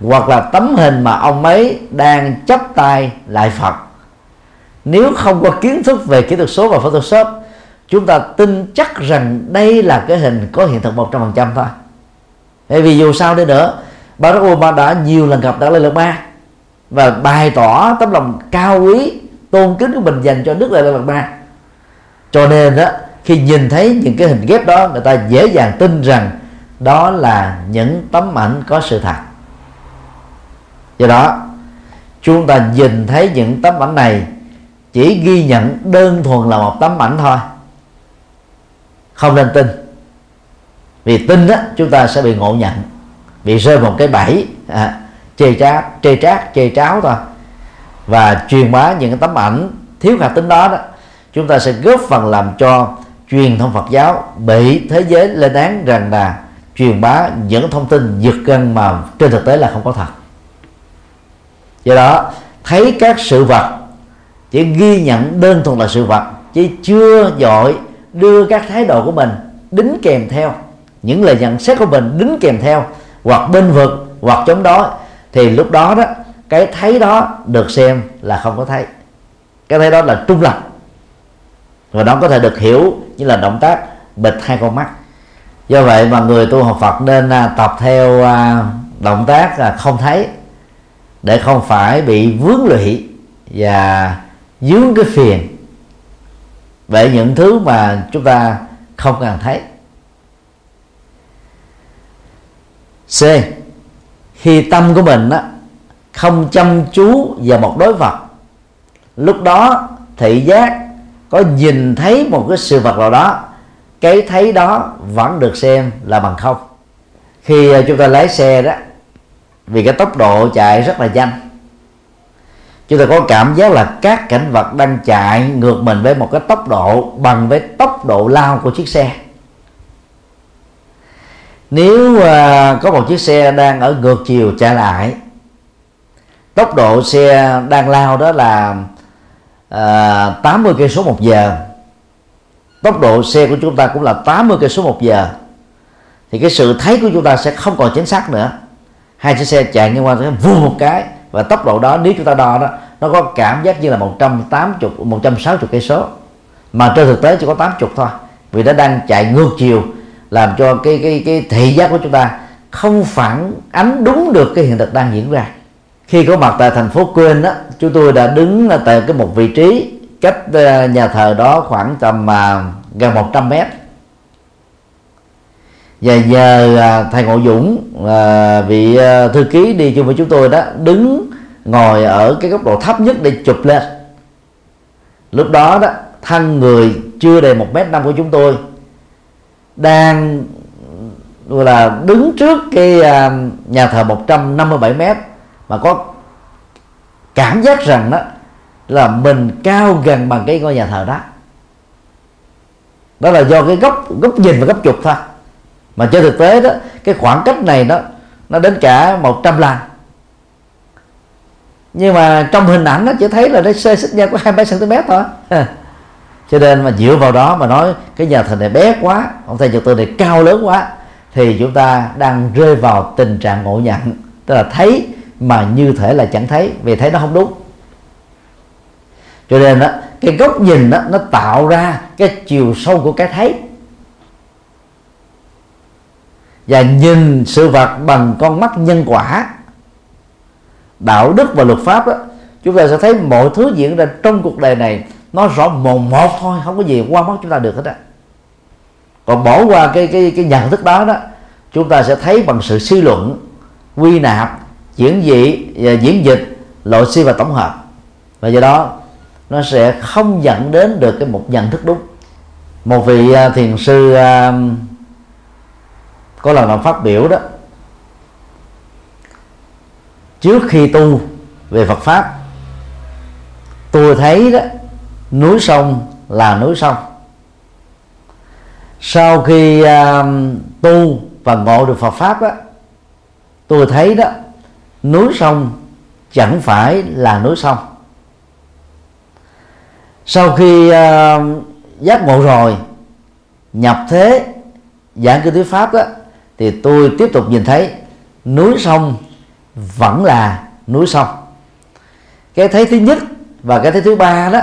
hoặc là tấm hình mà ông ấy đang chấp tay lại Phật. Nếu không có kiến thức về kỹ thuật số và Photoshop chúng ta tin chắc rằng đây là cái hình có hiện thực một trăm phần trăm thôi. Bởi vì dù sao đi nữa, Barack Obama đã nhiều lần gặp Dalai Lama và bày tỏ tấm lòng cao quý, tôn kính của mình dành cho Đức Dalai Lama. Cho nên đó khi nhìn thấy những cái hình ghép đó, người ta dễ dàng tin rằng đó là những tấm ảnh có sự thật. Do đó, chúng ta nhìn thấy những tấm ảnh này chỉ ghi nhận đơn thuần là một tấm ảnh thôi không nên tin. Vì tin đó chúng ta sẽ bị ngộ nhận bị rơi một cái bẫy à, chê trác chê trác chê tráo thôi. Và truyền bá những cái tấm ảnh thiếu khả tính đó đó chúng ta sẽ góp phần làm cho truyền thông Phật giáo bị thế giới lên án rằng là truyền bá những thông tin giật gân mà trên thực tế là không có thật. Do đó thấy các sự vật chỉ ghi nhận đơn thuần là sự vật chứ chưa dội đưa các thái độ của mình đính kèm theo. Những lời nhận xét của mình đính kèm theo, hoặc bên vực, hoặc chống đối. Thì lúc đó đó, cái thấy đó được xem là không có thấy. Cái thấy đó là trung lập. Và nó có thể được hiểu như là động tác bịt hai con mắt. Do vậy mà người tu học Phật nên à, tập theo à, động tác là không thấy, để không phải bị vướng lụy và dướng cái phiền về những thứ mà chúng ta không cần thấy. C. Khi tâm của mình á, không chăm chú vào một đối vật lúc đó thị giác có nhìn thấy một cái sự vật nào đó cái thấy đó vẫn được xem là bằng không. Khi à, chúng ta lái xe đó vì cái tốc độ chạy rất là nhanh chúng ta có cảm giác là các cảnh vật đang chạy ngược mình với một cái tốc độ bằng với tốc độ lao của chiếc xe. Nếu uh, có một chiếc xe đang ở ngược chiều chạy lại tốc độ xe đang lao đó là à, uh, 80 cây số một giờ. Tốc độ xe của chúng ta cũng là 80 cây số một giờ. Thì cái sự thấy của chúng ta sẽ không còn chính xác nữa. Hai chiếc xe chạy ngang qua sẽ vù một cái và tốc độ đó, nếu chúng ta đo đó, nó có cảm giác như là 180 160 cây số. Mà trên thực tế chỉ có 80 thôi, vì nó đang chạy ngược chiều, làm cho cái cái cái thị giác của chúng ta không phản ánh đúng được cái hiện thực đang diễn ra. Khi có mặt tại thành phố Quên đó chúng tôi đã đứng tại cái một vị trí cách ờ, nhà thờ đó khoảng tầm ờ, gần 100 mét và nhờ à, thầy Ngộ Dũng à, vị à, thư ký đi chung với chúng tôi đó, đứng ngồi ở cái góc độ thấp nhất để chụp lên. Lúc đó đó, thân người chưa đầy một mét năm của chúng tôi đang, gọi là, đứng trước cái nhà thờ 157 mét mà có cảm giác rằng đó là mình cao gần bằng cái ngôi nhà thờ đó. Đó là do cái góc góc nhìn và góc chụp thôi mà trên thực tế đó, cái khoảng cách này nó nó đến cả 100 lần. Nhưng mà trong hình ảnh nó chỉ thấy là nó xê xích nhau có hai ba cm thôi. Cho nên mà dựa vào đó mà nói cái nhà thờ này bé quá, ông thầy trật tự này cao lớn quá, thì chúng ta đang rơi vào tình trạng ngộ nhận. Tức là thấy mà như thể là chẳng thấy, vì thấy nó không đúng. Cho nên đó, cái góc nhìn đó, nó tạo ra cái chiều sâu của cái thấy và nhìn sự vật bằng con mắt nhân quả. Đạo đức và luật pháp đó chúng ta sẽ thấy mọi thứ diễn ra trong cuộc đời này nó rõ mồn một thôi không có gì qua mắt chúng ta được hết á. Còn bỏ qua cái cái cái nhận thức đó đó chúng ta sẽ thấy bằng sự suy luận quy nạp diễn dị và diễn dịch loại suy và tổng hợp. Và do đó nó sẽ không dẫn đến được cái một nhận thức đúng. Một vị uh, thiền sư uh, có lần làm phát biểu đó trước khi tu về Phật pháp tôi thấy đó núi sông là núi sông. Sau khi uh, tu và ngộ được Phật pháp đó tôi thấy đó núi sông chẳng phải là núi sông. Sau khi uh, giác ngộ rồi nhập thế giảng kinh thuyết pháp đó thì tôi tiếp tục nhìn thấy núi sông vẫn là núi sông. Cái thấy thứ nhất và cái thấy thứ ba đó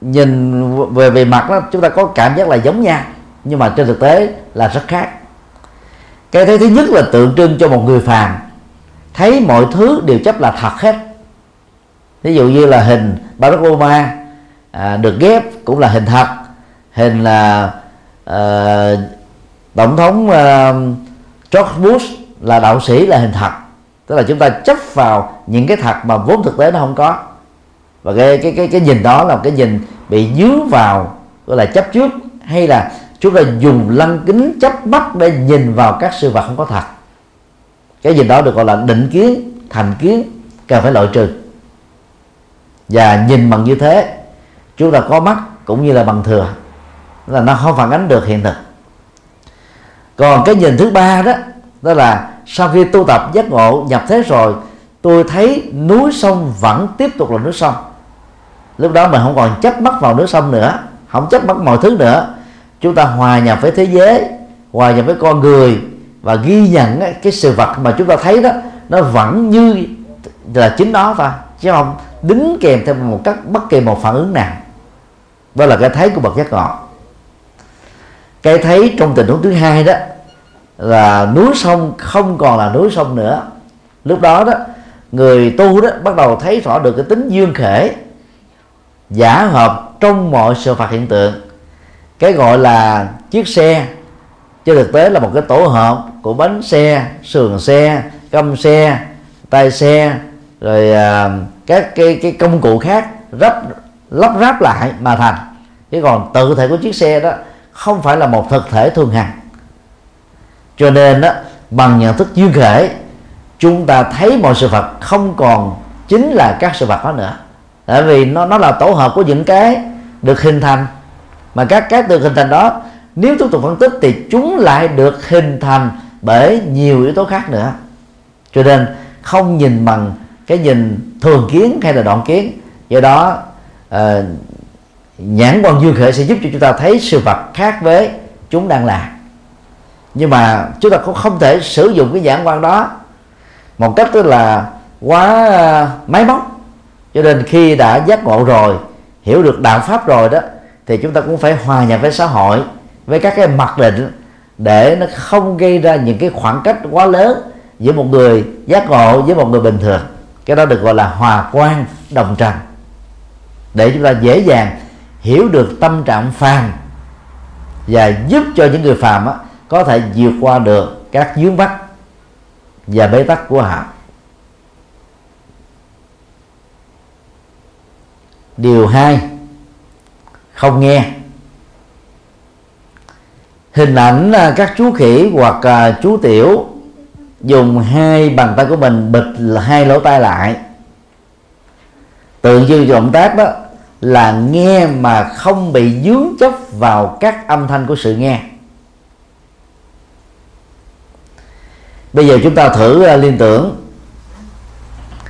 nhìn về về mặt đó chúng ta có cảm giác là giống nhau nhưng mà trên thực tế là rất khác. Cái thấy thứ nhất là tượng trưng cho một người phàm. Thấy mọi thứ đều chấp là thật hết. Ví dụ như là hình Barack Obama à, được ghép cũng là hình thật hình là ờ, tổng thống uh, George Bush là đạo sĩ là hình thật. Tức là chúng ta chấp vào những cái thật mà vốn thực tế nó không có. Và cái cái cái cái nhìn đó là cái nhìn bị dướng vào gọi là chấp trước hay là chúng ta dùng lăng kính chấp mắt để nhìn vào các sự vật không có thật. Cái nhìn đó được gọi là định kiến thành kiến cần phải loại trừ. Và nhìn bằng như thế chúng ta có mắt cũng như là bằng thừa. Là nó không phản ánh được hiện thực còn cái nhìn thứ ba đó đó là sau khi tu tập giác ngộ nhập thế rồi, tôi thấy núi sông vẫn tiếp tục là núi sông. Lúc đó mình không còn chấp mắt vào núi sông nữa, không chấp mắt mọi thứ nữa. Chúng ta hòa nhập với thế giới, hòa nhập với con người và ghi nhận cái sự vật mà chúng ta thấy đó, nó vẫn như là chính nó thôi, chứ không đính kèm theo một cách bất kỳ một phản ứng nào. Đó là cái thấy của bậc giác ngộ. Cái thấy trong tình huống thứ hai đó là núi sông không còn là núi sông nữa. Lúc đó đó người tu đó bắt đầu thấy rõ được cái tính dương khể giả hợp trong mọi sự phạt hiện tượng. Cái gọi là chiếc xe chứ thực tế là một cái tổ hợp của bánh xe sườn xe căm xe tay xe rồi à, các cái cái công cụ khác rắp lắp ráp lại mà thành. Chứ còn tự thể của chiếc xe đó không phải là một thực thể thường hằng cho nên đó bằng nhận thức duyên khể chúng ta thấy mọi sự vật không còn chính là các sự vật đó nữa. Tại vì nó nó là tổ hợp của những cái được hình thành. Mà các cái được hình thành đó nếu tiếp tục phân tích thì chúng lại được hình thành bởi nhiều yếu tố khác nữa. Cho nên không nhìn bằng cái nhìn thường kiến hay là đoạn kiến. Do đó uh, nhãn quan duyên khởi sẽ giúp cho chúng ta thấy sự vật khác với chúng đang là nhưng mà chúng ta cũng không thể sử dụng cái nhãn quan đó một cách tức là quá à, máy móc. Cho nên khi đã giác ngộ rồi hiểu được đạo pháp rồi đó thì chúng ta cũng phải hòa nhập với xã hội với các cái mặc định để nó không gây ra những cái khoảng cách quá lớn giữa một người giác ngộ với một người bình thường. Cái đó được gọi là hòa quan đồng trần. Để chúng ta dễ dàng hiểu được tâm trạng phàm và giúp cho những người phàm á, có thể vượt qua được các dướng mắt và bế tắc của họ điều hai, không nghe. Hình ảnh à, các chú khỉ hoặc à, chú tiểu dùng hai bàn tay của mình bịt hai lỗ tai lại. Tượng trưng cho động tác đó là nghe mà không bị dướng chấp vào các âm thanh của sự nghe. Bây giờ chúng ta thử uh, liên tưởng.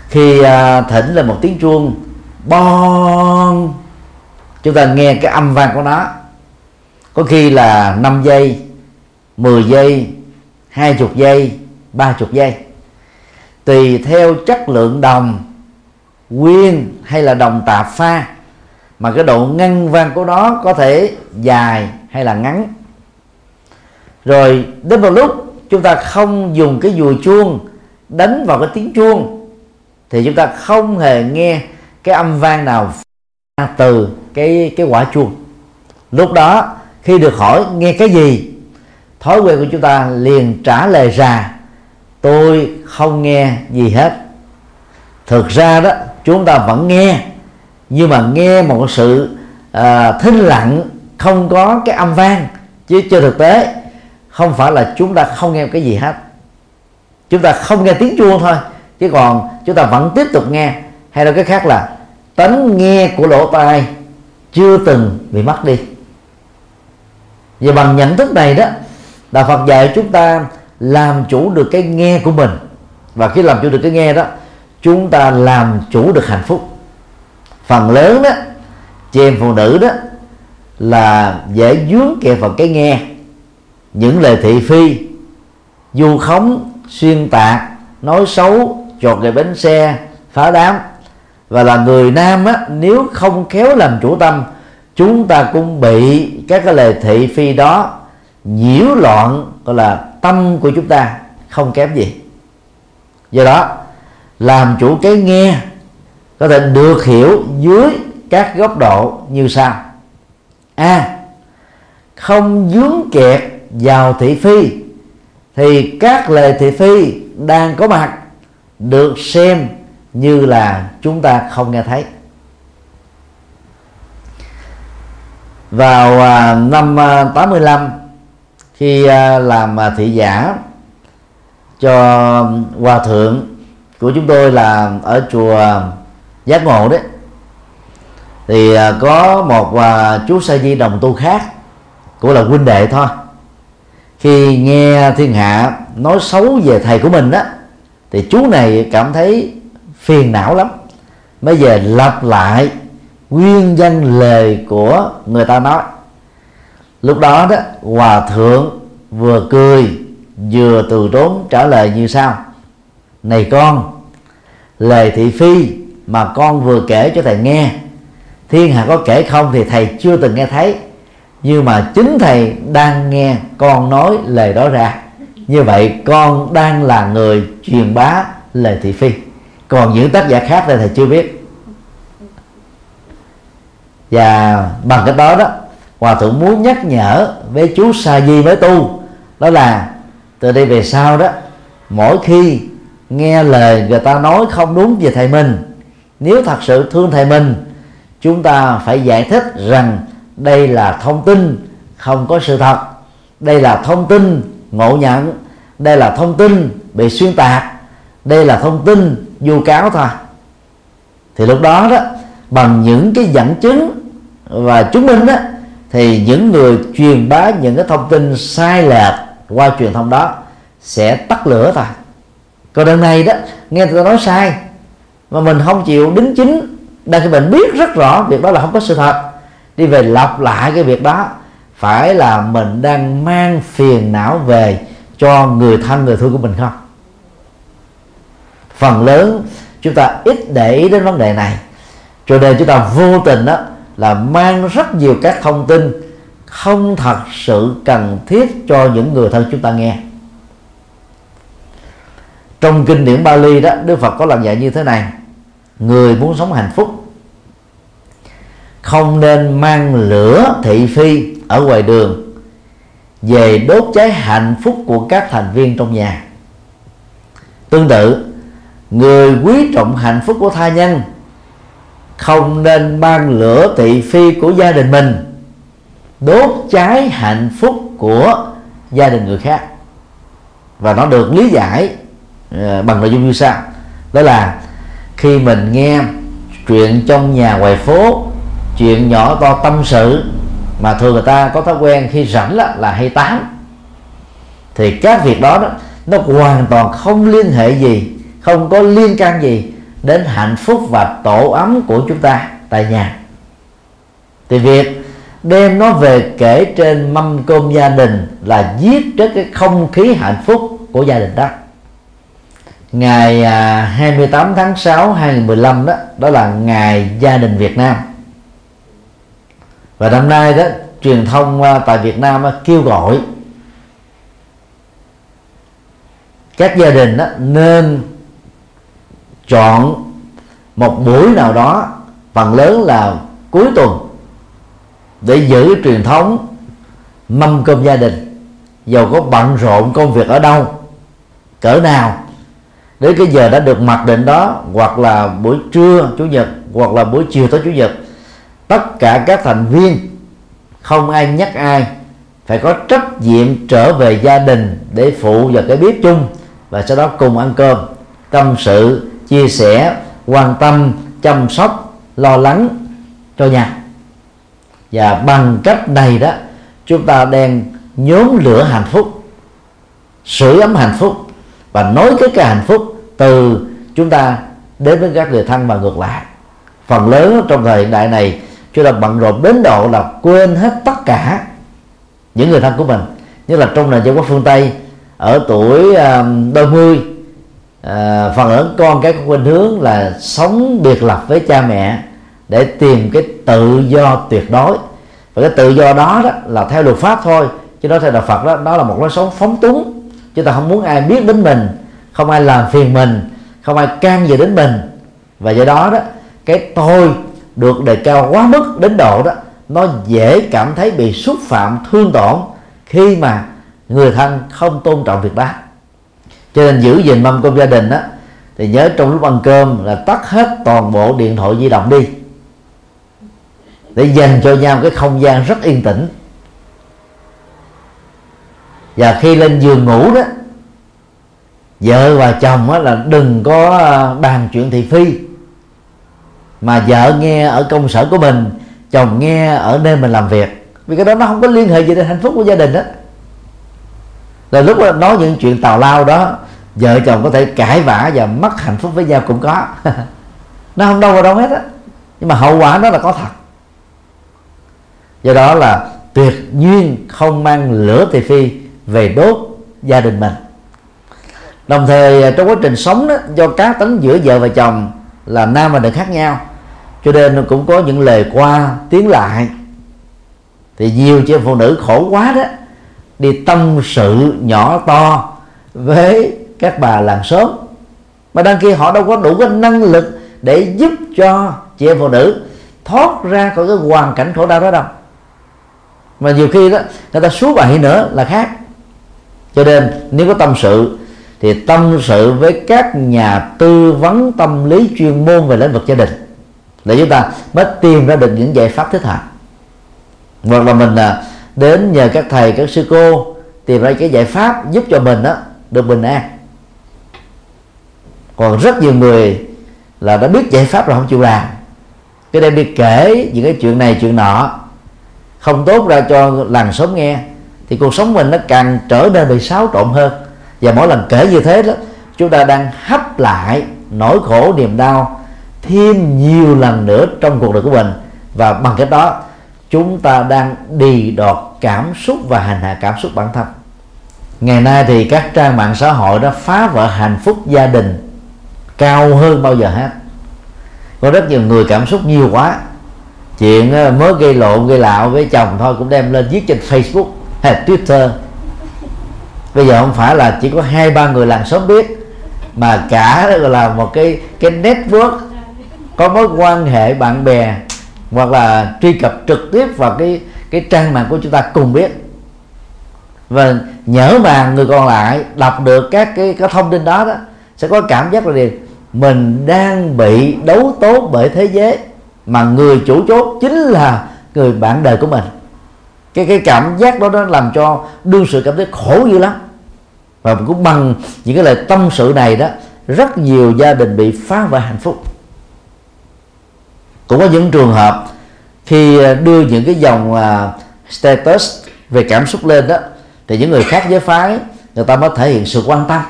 Khi uh, thỉnh lên một tiếng chuông bon chúng ta nghe cái âm vang của nó. Có khi là 5 giây 10 giây 20 giây 30 giây. Tùy theo chất lượng đồng nguyên hay là đồng tạp pha mà cái độ ngăn vang của nó có thể dài hay là ngắn. Rồi đến một lúc chúng ta không dùng cái dùi chuông đánh vào cái tiếng chuông thì chúng ta không hề nghe cái âm vang nào từ cái cái quả chuông. Lúc đó khi được hỏi nghe cái gì thói quen của chúng ta liền trả lời ra tôi không nghe gì hết. Thực ra đó chúng ta vẫn nghe nhưng mà nghe một sự à, thinh lặng không có cái âm vang chứ trên thực tế không phải là chúng ta không nghe cái gì hết. Chúng ta không nghe tiếng chuông thôi. Chứ còn chúng ta vẫn tiếp tục nghe. Hay là cái khác là, tánh nghe của lỗ tai chưa từng bị mất đi. Và bằng nhận thức này đó, đạo Phật dạy chúng ta làm chủ được cái nghe của mình. Và khi làm chủ được cái nghe đó, chúng ta làm chủ được hạnh phúc. Phần lớn đó, chị em phụ nữ đó là dễ dướng kẹt vào cái nghe những lời thị phi. Du khống, xuyên tạc, nói xấu, chọt gậy bánh xe, phá đám. Và là người nam á, nếu không khéo làm chủ tâm, chúng ta cũng bị các cái lời thị phi đó nhiễu loạn, gọi là tâm của chúng ta, không kém gì. Do đó, làm chủ cái nghe, có thể được hiểu dưới các góc độ như sau. A. Không dướng kẹt vào thị phi, thì các lời thị phi đang có mặt được xem như là chúng ta không nghe thấy. Vào à, năm à, 85 khi à, làm thị giả cho hòa thượng của chúng tôi là ở chùa giác ngộ đấy, thì có một chú sa di đồng tu khác cũng là huynh đệ thôi khi nghe thiên hạ nói xấu về thầy của mình đó thì chú này cảm thấy phiền não lắm. Mới về lặp lại nguyên văn lời của người ta nói. Lúc đó đó, hòa thượng vừa cười, vừa từ tốn trả lời như sau. Này con lời thị phi mà con vừa kể cho thầy nghe, thiên hạ có kể không thì thầy chưa từng nghe thấy nhưng mà chính thầy đang nghe con nói lời đó ra. Như vậy, con đang là người truyền bá lời thị phi. Còn những tác giả khác thì thầy chưa biết. Và bằng cái đó đó, hòa thượng muốn nhắc nhở với chú sa di mới tu, đó là từ đây về sau đó, mỗi khi nghe lời người ta nói không đúng về thầy mình, nếu thật sự thương thầy mình, chúng ta phải giải thích rằng đây là thông tin không có sự thật. Đây là thông tin ngộ nhận. Đây là thông tin bị xuyên tạc. Đây là thông tin vu cáo thôi. Thì lúc đó đó, bằng những cái dẫn chứng và chứng minh đó, thì những người truyền bá những cái thông tin sai lệch qua truyền thông đó sẽ tắt lửa thôi. Còn đằng này đó, nghe người ta nói sai, mà mình không chịu đính chính, đang khi mình biết rất rõ việc đó là không có sự thật đi về lặp lại cái việc đó. Phải là mình đang mang phiền não về cho người thân, người thương của mình không? Phần lớn chúng ta ít để ý đến vấn đề này. Cho nên chúng ta vô tình đó là mang rất nhiều các thông tin không thật sự cần thiết cho những người thân chúng ta nghe. Trong kinh điển Bali đó, Đức Phật có lần dạy như thế này. Người muốn sống hạnh phúc không nên mang lửa thị phi ở ngoài đường. Về đốt cháy hạnh phúc của các thành viên trong nhà. Tương tự, người quý trọng hạnh phúc của tha nhân, không nên mang lửa thị phi của gia đình mình, đốt cháy hạnh phúc của gia đình người khác. Và nó được lý giải ờ, bằng nội dung như sau. Đó là khi mình nghe chuyện trong nhà ngoài phố chuyện nhỏ to tâm sự mà thường người ta có thói quen khi rảnh là, là hay tám thì các việc đó, đó nó hoàn toàn không liên hệ gì không có liên can gì đến hạnh phúc và tổ ấm của chúng ta tại nhà. Thì việc đem nó về kể trên mâm cơm gia đình là giết chết cái không khí hạnh phúc của gia đình đó. Ngày à, 28 tháng 6 2015 đó đó là ngày gia đình Việt Nam và năm nay đó, truyền thông à, tại Việt Nam à, kêu gọi các gia đình đó nên chọn một buổi nào đó, phần lớn là cuối tuần, để giữ truyền thống mâm cơm gia đình. Dầu có bận rộn công việc ở đâu, cỡ nào, đến cái giờ đã được mặc định đó, hoặc là buổi trưa, chủ nhật, hoặc là buổi chiều tới chủ nhật tất cả các thành viên, không ai nhắc ai, phải có trách nhiệm trở về gia đình để phụ vào cái bếp chung và sau đó cùng ăn cơm. Tâm sự, chia sẻ, quan tâm, chăm sóc, lo lắng cho nhau và bằng cách này đó, chúng ta đang nhóm lửa hạnh phúc, sưởi ấm hạnh phúc và nối kết cái hạnh phúc từ chúng ta đến với các người thân và ngược lại. Phần lớn trong thời đại này chúng ta bận rộn đến độ là quên hết tất cả những người thân của mình. Như là trong nền văn hóa phương tây ở tuổi à, đôi mươi à, phần lớn con cái có khuynh hướng là sống biệt lập với cha mẹ để tìm cái tự do tuyệt đối. Và cái tự do đó đó là theo luật pháp thôi chứ đó theo đạo Phật đó đó là một lối sống phóng túng. Chúng ta không muốn ai biết đến mình không ai làm phiền mình không ai can dự đến mình. Và do đó đó cái tôi được đề cao quá mức đến độ đó nó dễ cảm thấy bị xúc phạm thương tổn khi mà người thân không tôn trọng việc đó. Cho nên giữ gìn mâm cơm gia đình á thì nhớ trong lúc ăn cơm là tắt hết toàn bộ điện thoại di động đi. Để dành cho nhau cái không gian rất yên tĩnh. Và khi lên giường ngủ đó vợ và chồng á, là đừng có à, bàn chuyện thị phi mà vợ nghe ở công sở của mình, chồng nghe ở nơi mình làm việc. Vì cái đó nó không có liên hệ gì đến hạnh phúc của gia đình đó là lúc đó nói những chuyện tào lao đó, vợ chồng có thể cãi vã và mất hạnh phúc với nhau cũng có. Nó không đâu vào đâu hết á. Nhưng mà hậu quả nó là có thật. Do đó là tuyệt nhiên không mang lửa thị phi về đốt gia đình mình. Đồng thời à, trong quá trình sống đó, do cá tính giữa vợ và chồng là nam và nữ khác nhau cho nên cũng có những lời qua, tiếng lại. Thì nhiều chị phụ nữ khổ quá đó, đi tâm sự nhỏ to với các bà làng sớm mà đăng kia họ đâu có đủ cái năng lực để giúp cho chị em phụ nữ thoát ra khỏi cái hoàn cảnh khổ đau đó đâu. Mà nhiều khi đó, người ta xuống bậy nữa là khác. Cho nên nếu có tâm sự, thì tâm sự với các nhà tư vấn tâm lý chuyên môn về lĩnh vực gia đình để chúng ta mới tìm ra được những giải pháp thích hợp. Hoặc là mình à, đến nhờ các thầy, các sư cô tìm ra cái giải pháp giúp cho mình đó được bình an. Còn rất nhiều người là đã biết giải pháp rồi không chịu làm. Cái đem đi kể những cái chuyện này, chuyện nọ, không tốt ra cho làng xóm nghe, thì cuộc sống mình nó càng trở nên bị xáo trộn hơn. Và mỗi lần kể như thế đó, chúng ta đang hấp lại nỗi khổ, niềm đau thêm nhiều lần nữa trong cuộc đời của mình. Và bằng cách đó, chúng ta đang đi đọt cảm xúc và hành hạ cảm xúc bản thân. Ngày nay thì các trang mạng xã hội đã phá vỡ hạnh phúc gia đình cao hơn bao giờ hết. Có rất nhiều người cảm xúc nhiều quá. Chuyện ờ, mới gây lộn, gây lạo với chồng thôi cũng đem lên viết trên facebook, hay twitter. Bây giờ không phải là chỉ có hai, ba người làng xóm biết, mà cả, gọi là một cái cái network có mối quan hệ bạn bè hoặc là truy cập trực tiếp vào cái cái trang mạng của chúng ta cùng biết. Và nhớ mà người còn lại đọc được các cái cái thông tin đó đó, sẽ có cảm giác là gì? Mình đang bị đấu tố bởi thế giới mà người chủ chốt chính là người bạn đời của mình. Cái cái cảm giác đó nó làm cho đương sự cảm thấy khổ dữ lắm. Và cũng bằng những cái lời tâm sự này đó, rất nhiều gia đình bị phá vỡ hạnh phúc cũng có những trường hợp khi à, đưa những cái dòng uh, status về cảm xúc lên đó thì những người khác giới phái người ta mới thể hiện sự quan tâm.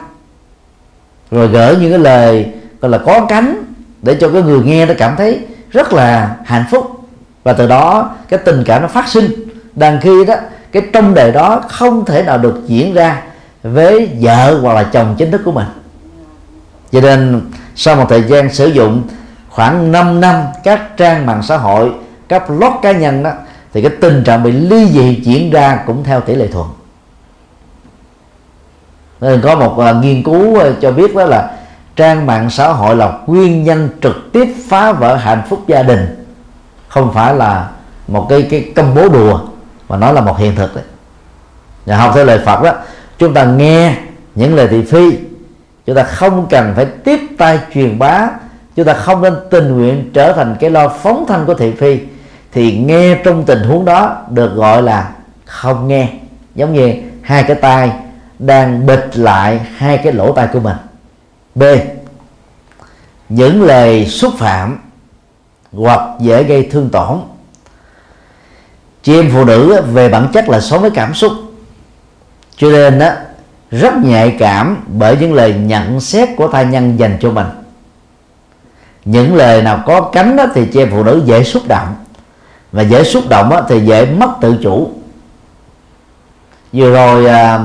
Rồi gửi những cái lời gọi là có cánh để cho cái người nghe nó cảm thấy rất là hạnh phúc. Và từ đó cái tình cảm nó phát sinh. Đằng khi đó cái trong đời đó không thể nào được diễn ra với vợ hoặc là chồng chính thức của mình. Cho nên sau một thời gian sử dụng khoảng 5 năm các trang mạng xã hội các blog cá nhân đó thì cái tình trạng bị ly dị diễn ra cũng theo tỷ lệ thuận. Nên có một uh, nghiên cứu uh, cho biết đó là trang mạng xã hội là nguyên nhân trực tiếp phá vỡ hạnh phúc gia đình. Không phải là một cái cái công bố đùa mà nó là một hiện thực đấy. Và học theo lời Phật đó chúng ta nghe những lời thị phi chúng ta không cần phải tiếp tay truyền bá chúng ta không nên tình nguyện trở thành cái lo phóng thanh của thị phi. Thì nghe trong tình huống đó được gọi là không nghe. Giống như hai cái tai đang bịt lại hai cái lỗ tai của mình. B. Những lời xúc phạm hoặc dễ gây thương tổn. Chị em phụ nữ về bản chất là sống với cảm xúc. Cho nên đó rất nhạy cảm bởi những lời nhận xét của thai nhân dành cho mình những lời nào có cánh đó thì chị em phụ nữ dễ xúc động. Và dễ xúc động đó thì dễ mất tự chủ. Vừa rồi à,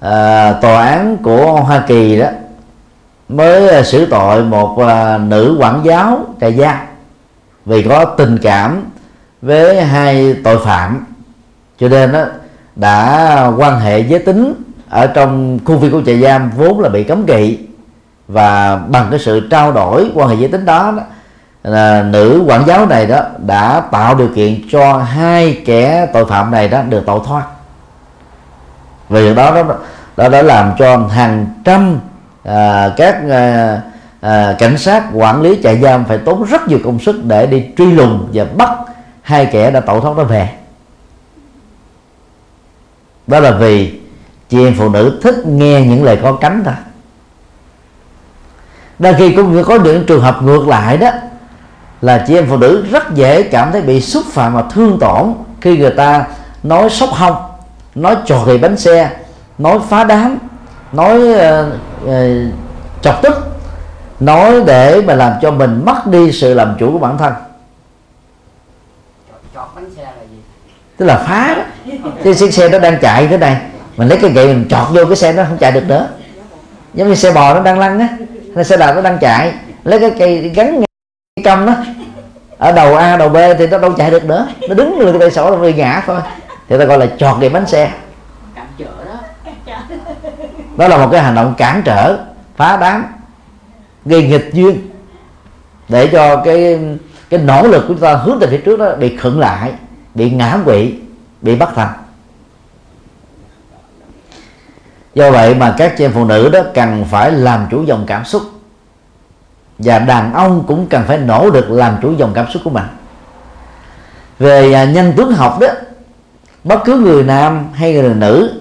à, tòa án của Hoa Kỳ đó mới à, xử tội một à, nữ quản giáo trại giam vì có tình cảm với hai tội phạm. Cho nên đó đã quan hệ giới tính ở trong khu viên của trại giam vốn là bị cấm kỵ và bằng cái sự trao đổi quan hệ giới tính đó, đó là nữ quản giáo này đó đã tạo điều kiện cho hai kẻ tội phạm này đó được tẩu thoát. Vì đó đó đó đã làm cho hàng trăm à, các à, à, cảnh sát quản lý trại giam phải tốn rất nhiều công sức để đi truy lùng và bắt hai kẻ đã tẩu thoát đó về. Đó là vì chị em phụ nữ thích nghe những lời có cánh thôi đôi khi cũng có những trường hợp ngược lại đó là chị em phụ nữ rất dễ cảm thấy bị xúc phạm và thương tổn khi người ta nói sốc hông nói trò bánh xe nói phá đám nói uh, uh, chọc tức nói để mà làm cho mình mất đi sự làm chủ của bản thân. Chọt bánh xe là gì? Tức là phá đó. Cái chiếc xe nó đang chạy thế này mình lấy cái gậy mình chọt vô cái xe nó không chạy được nữa. Giống như xe bò nó đang lăn á hay xe đạp nó đang chạy lấy cái cây gắn cái câm đó. Ở đầu a đầu b thì nó đâu chạy được nữa. Nó đứng người tay sổ là người ngã thôi. Thì ta gọi là chọt gậy bánh xe. Cản trở đó. Đó là một cái hành động cản trở phá đám gây nghịch duyên. Để cho cái cái nỗ lực của chúng ta hướng về phía trước đó bị khựng lại bị ngã quỵ bị bất thành do vậy mà các chị em phụ nữ đó cần phải làm chủ dòng cảm xúc. Và đàn ông cũng cần phải nỗ lực làm chủ dòng cảm xúc của mình. Về à, nhân tướng học đó bất cứ người nam hay người nữ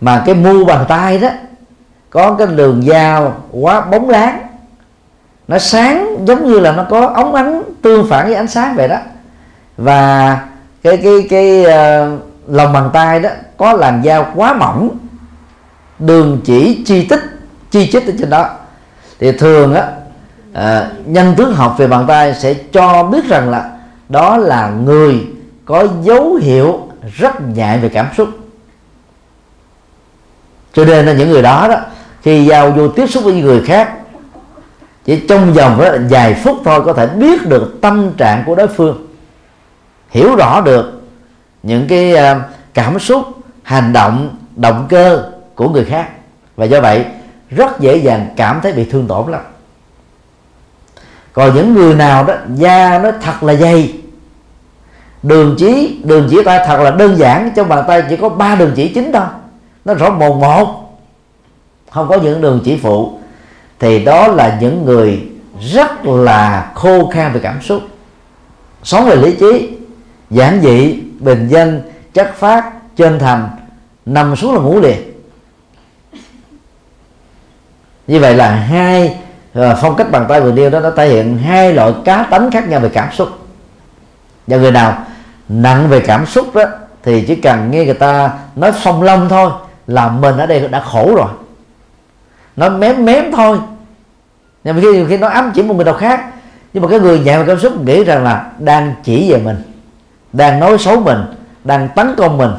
mà cái mu bàn tay đó có cái đường dao quá bóng láng nó sáng giống như là nó có ống ánh tương phản với ánh sáng vậy đó. Và cái cái cái uh, lòng bàn tay đó có làn dao quá mỏng đường chỉ chi tích chi chít ở trên đó. Thì thường á à, nhân tướng học về bàn tay sẽ cho biết rằng là đó là người có dấu hiệu rất nhạy về cảm xúc. Cho nên là những người đó đó khi giao vô tiếp xúc với người khác chỉ trong vòng đó vài phút thôi có thể biết được tâm trạng của đối phương hiểu rõ được những cái à, cảm xúc hành động động cơ của người khác. Và do vậy, rất dễ dàng cảm thấy bị thương tổn lắm. Còn những người nào đó, da nó thật là dày. Đường chỉ đường chỉ tay thật là đơn giản trong bàn tay chỉ có ba đường chỉ chính thôi. Nó rõ mồn một. Không có những đường chỉ phụ. Thì đó là những người rất là khô khan về cảm xúc. Sống về lý trí, giản dị, bình dân, chất phát chân thành, nằm xuống là ngủ liền như vậy là hai ờ, phong cách bàn tay vừa nêu đó, nó thể hiện hai loại cá tánh khác nhau về cảm xúc. Và người nào nặng về cảm xúc đó, thì chỉ cần nghe người ta nói phong long thôi là mình ở đây đã khổ rồi. Nó mém mém thôi. Nhưng mà khi khi nó ám chỉ một người nào khác, nhưng mà cái người nhẹ về cảm xúc nghĩ rằng là đang chỉ về mình, đang nói xấu mình, đang tấn công mình,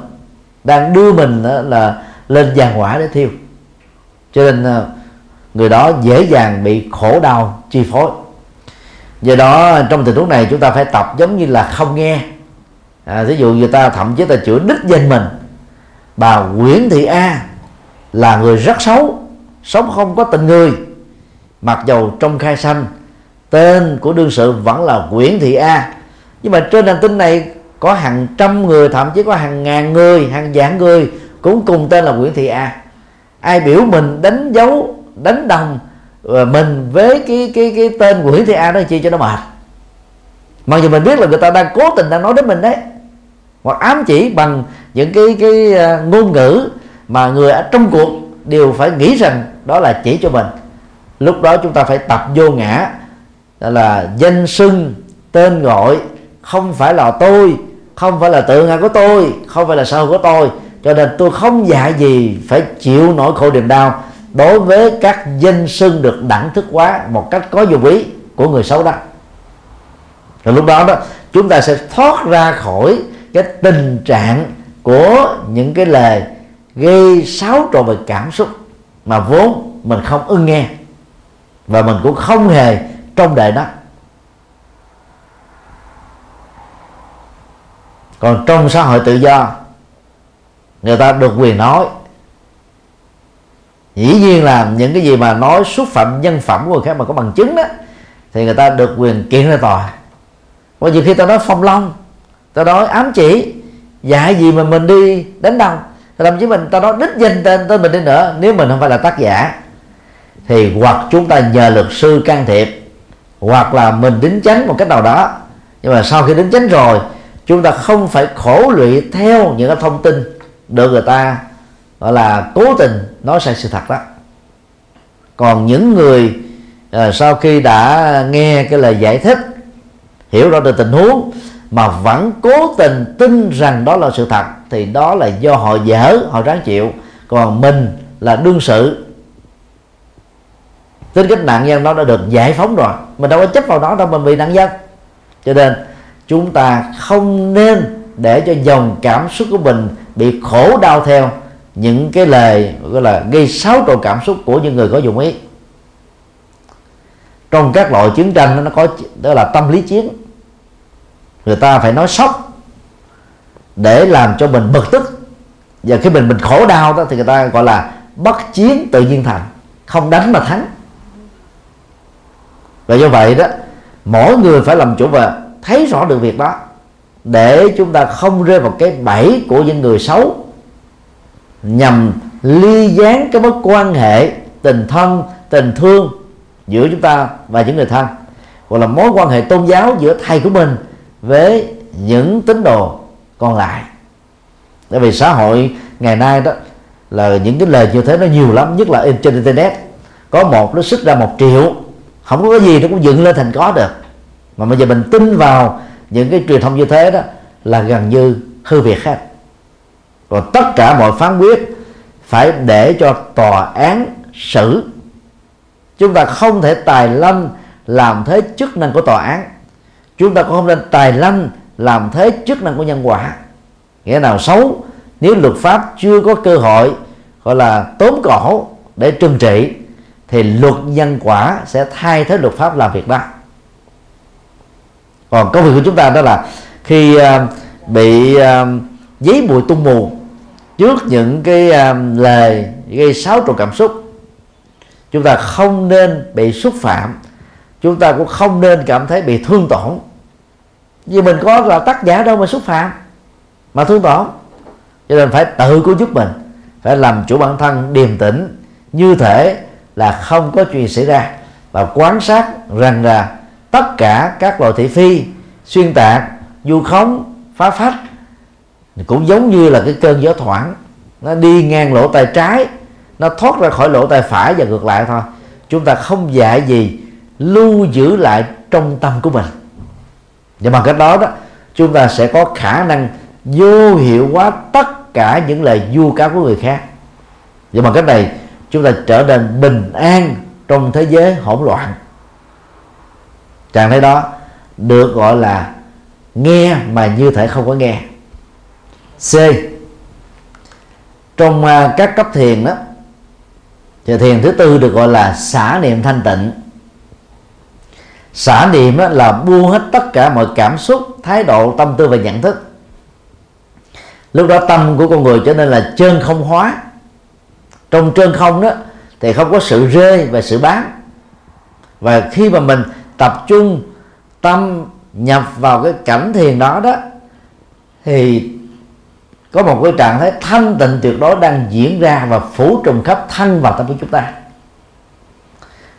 đang đưa mình là lên giàn hỏa để thiêu. Cho nên ờ, người đó dễ dàng bị khổ đau chi phối. Do đó trong tình huống này chúng ta phải tập giống như là không nghe. À, ví dụ người ta thậm chí ta chửi đích danh mình. Bà Nguyễn Thị A là người rất xấu sống không có tình người. Mặc dầu trong khai sanh tên của đương sự vẫn là Nguyễn Thị A. Nhưng mà trên hành tinh này có hàng trăm người thậm chí có hàng ngàn người hàng vạn người cũng cùng tên là Nguyễn Thị A. Ai biểu mình đánh dấu đánh đồng ờ, mình với cái cái cái tên của Hiếu Thị A đó chi cho nó mệt. Mặc dù mình biết là người ta đang cố tình đang nói đến mình đấy, hoặc ám chỉ bằng những cái cái ờ, ngôn ngữ mà người ở trong cuộc đều phải nghĩ rằng đó là chỉ cho mình. Lúc đó chúng ta phải tập vô ngã, đó là danh xưng tên gọi, không phải là tôi, không phải là tự ngã của tôi, không phải là sở của tôi. Cho nên tôi không dạy gì phải chịu nỗi khổ niềm đau đối với các danh xưng được đẳng thức hóa một cách có dụng ý của người xấu đó. Rồi lúc đó đó, chúng ta sẽ thoát ra khỏi cái tình trạng của những cái lời gây xáo trộn về cảm xúc mà vốn mình không ưng nghe và mình cũng không hề trong đời đó còn trong xã hội tự do, người ta được quyền nói dĩ nhiên là những cái gì mà nói xúc phạm nhân phẩm của người khác mà có bằng chứng đó, thì người ta được quyền kiện ra tòa. Và nhiều khi ta nói phong long ta nói ám chỉ, dạy gì mà mình đi đánh đồng. Thậm chí mình, ta nói đích danh tên tên mình đi nữa, nếu mình không phải là tác giả. Thì hoặc chúng ta nhờ luật sư can thiệp, hoặc là mình đính chánh một cách nào đó. Nhưng mà sau khi đính chánh rồi, chúng ta không phải khổ lụy theo những cái thông tin được người ta gọi là cố tình nói sai sự thật đó. Còn những người à, sau khi đã nghe cái lời giải thích hiểu rõ được tình huống mà vẫn cố tình tin rằng đó là sự thật thì đó là do họ dở họ ráng chịu. Còn mình là đương sự. Tính cách nạn nhân đó đã được giải phóng rồi. Mình đâu có chấp vào đó đâu mình bị nạn nhân. Cho nên chúng ta không nên để cho dòng cảm xúc của mình bị khổ đau theo những cái lời gọi là gây xáo trộn cảm xúc của những người có dụng ý. Trong các loại chiến tranh nó có, đó là tâm lý chiến. Người ta phải nói sốc để làm cho mình bực tức. Và khi mình mình khổ đau đó thì người ta gọi là bất chiến tự nhiên thành, không đánh mà thắng. Và do vậy đó, mỗi người phải làm chủ và thấy rõ được việc đó, để chúng ta không rơi vào cái bẫy của những người xấu nhằm ly gián cái mối quan hệ tình thân, tình thương giữa chúng ta và những người thân, hoặc là mối quan hệ tôn giáo giữa thầy của mình với những tín đồ còn lại. Tại vì xã hội ngày nay đó là những cái lời như thế nó nhiều lắm, nhất là trên internet. Có một nó xuất ra một triệu, không có gì nó cũng dựng lên thành có được. Mà bây giờ mình tin vào những cái truyền thông như thế đó là gần như hư việc hết còn tất cả mọi phán quyết phải để cho tòa án xử. Chúng ta không thể tài lâm làm thế chức năng của tòa án. Chúng ta cũng không nên tài lâm làm thế chức năng của nhân quả. Nghĩa nào xấu nếu luật pháp chưa có cơ hội gọi là tốn cổ để trừng trị thì luật nhân quả sẽ thay thế luật pháp làm việc đó. Còn công việc của chúng ta đó là khi uh, bị uh, giấy bụi tung mù trước những cái um, lời gây xáo trộn cảm xúc. Chúng ta không nên bị xúc phạm chúng ta cũng không nên cảm thấy bị thương tổn. Vì mình có là tác giả đâu mà xúc phạm mà thương tổn. Cho nên phải tự cứu giúp mình phải làm chủ bản thân điềm tĩnh như thể là không có chuyện xảy ra. Và quan sát rằng là tất cả các loại thị phi xuyên tạc du khống phá phách cũng giống như là cái cơn gió thoảng. Nó đi ngang lỗ tay trái, nó thoát ra khỏi lỗ tay phải và ngược lại thôi. Chúng ta không dạy gì lưu giữ lại trong tâm của mình. Và bằng cách đó đó, chúng ta sẽ có khả năng vô hiệu hóa tất cả những lời vu cáo của người khác. Và bằng cách này, chúng ta trở nên bình an trong thế giới hỗn loạn. Trạng thái đó được gọi là nghe mà như thể không có nghe c. Trong à, các cấp thiền đó, thì thiền thứ tư được gọi là xả niệm thanh tịnh. Xả niệm đó là buông hết tất cả mọi cảm xúc, thái độ, tâm tư và nhận thức. Lúc đó tâm của con người trở nên là chân không hóa. Trong chân không đó, thì không có sự rơi và sự bán. Và khi mà mình tập trung tâm nhập vào cái cảnh thiền đó đó, thì có một cái trạng thái thanh tịnh tuyệt đối đang diễn ra và phủ trùng khắp thân và tâm của chúng ta.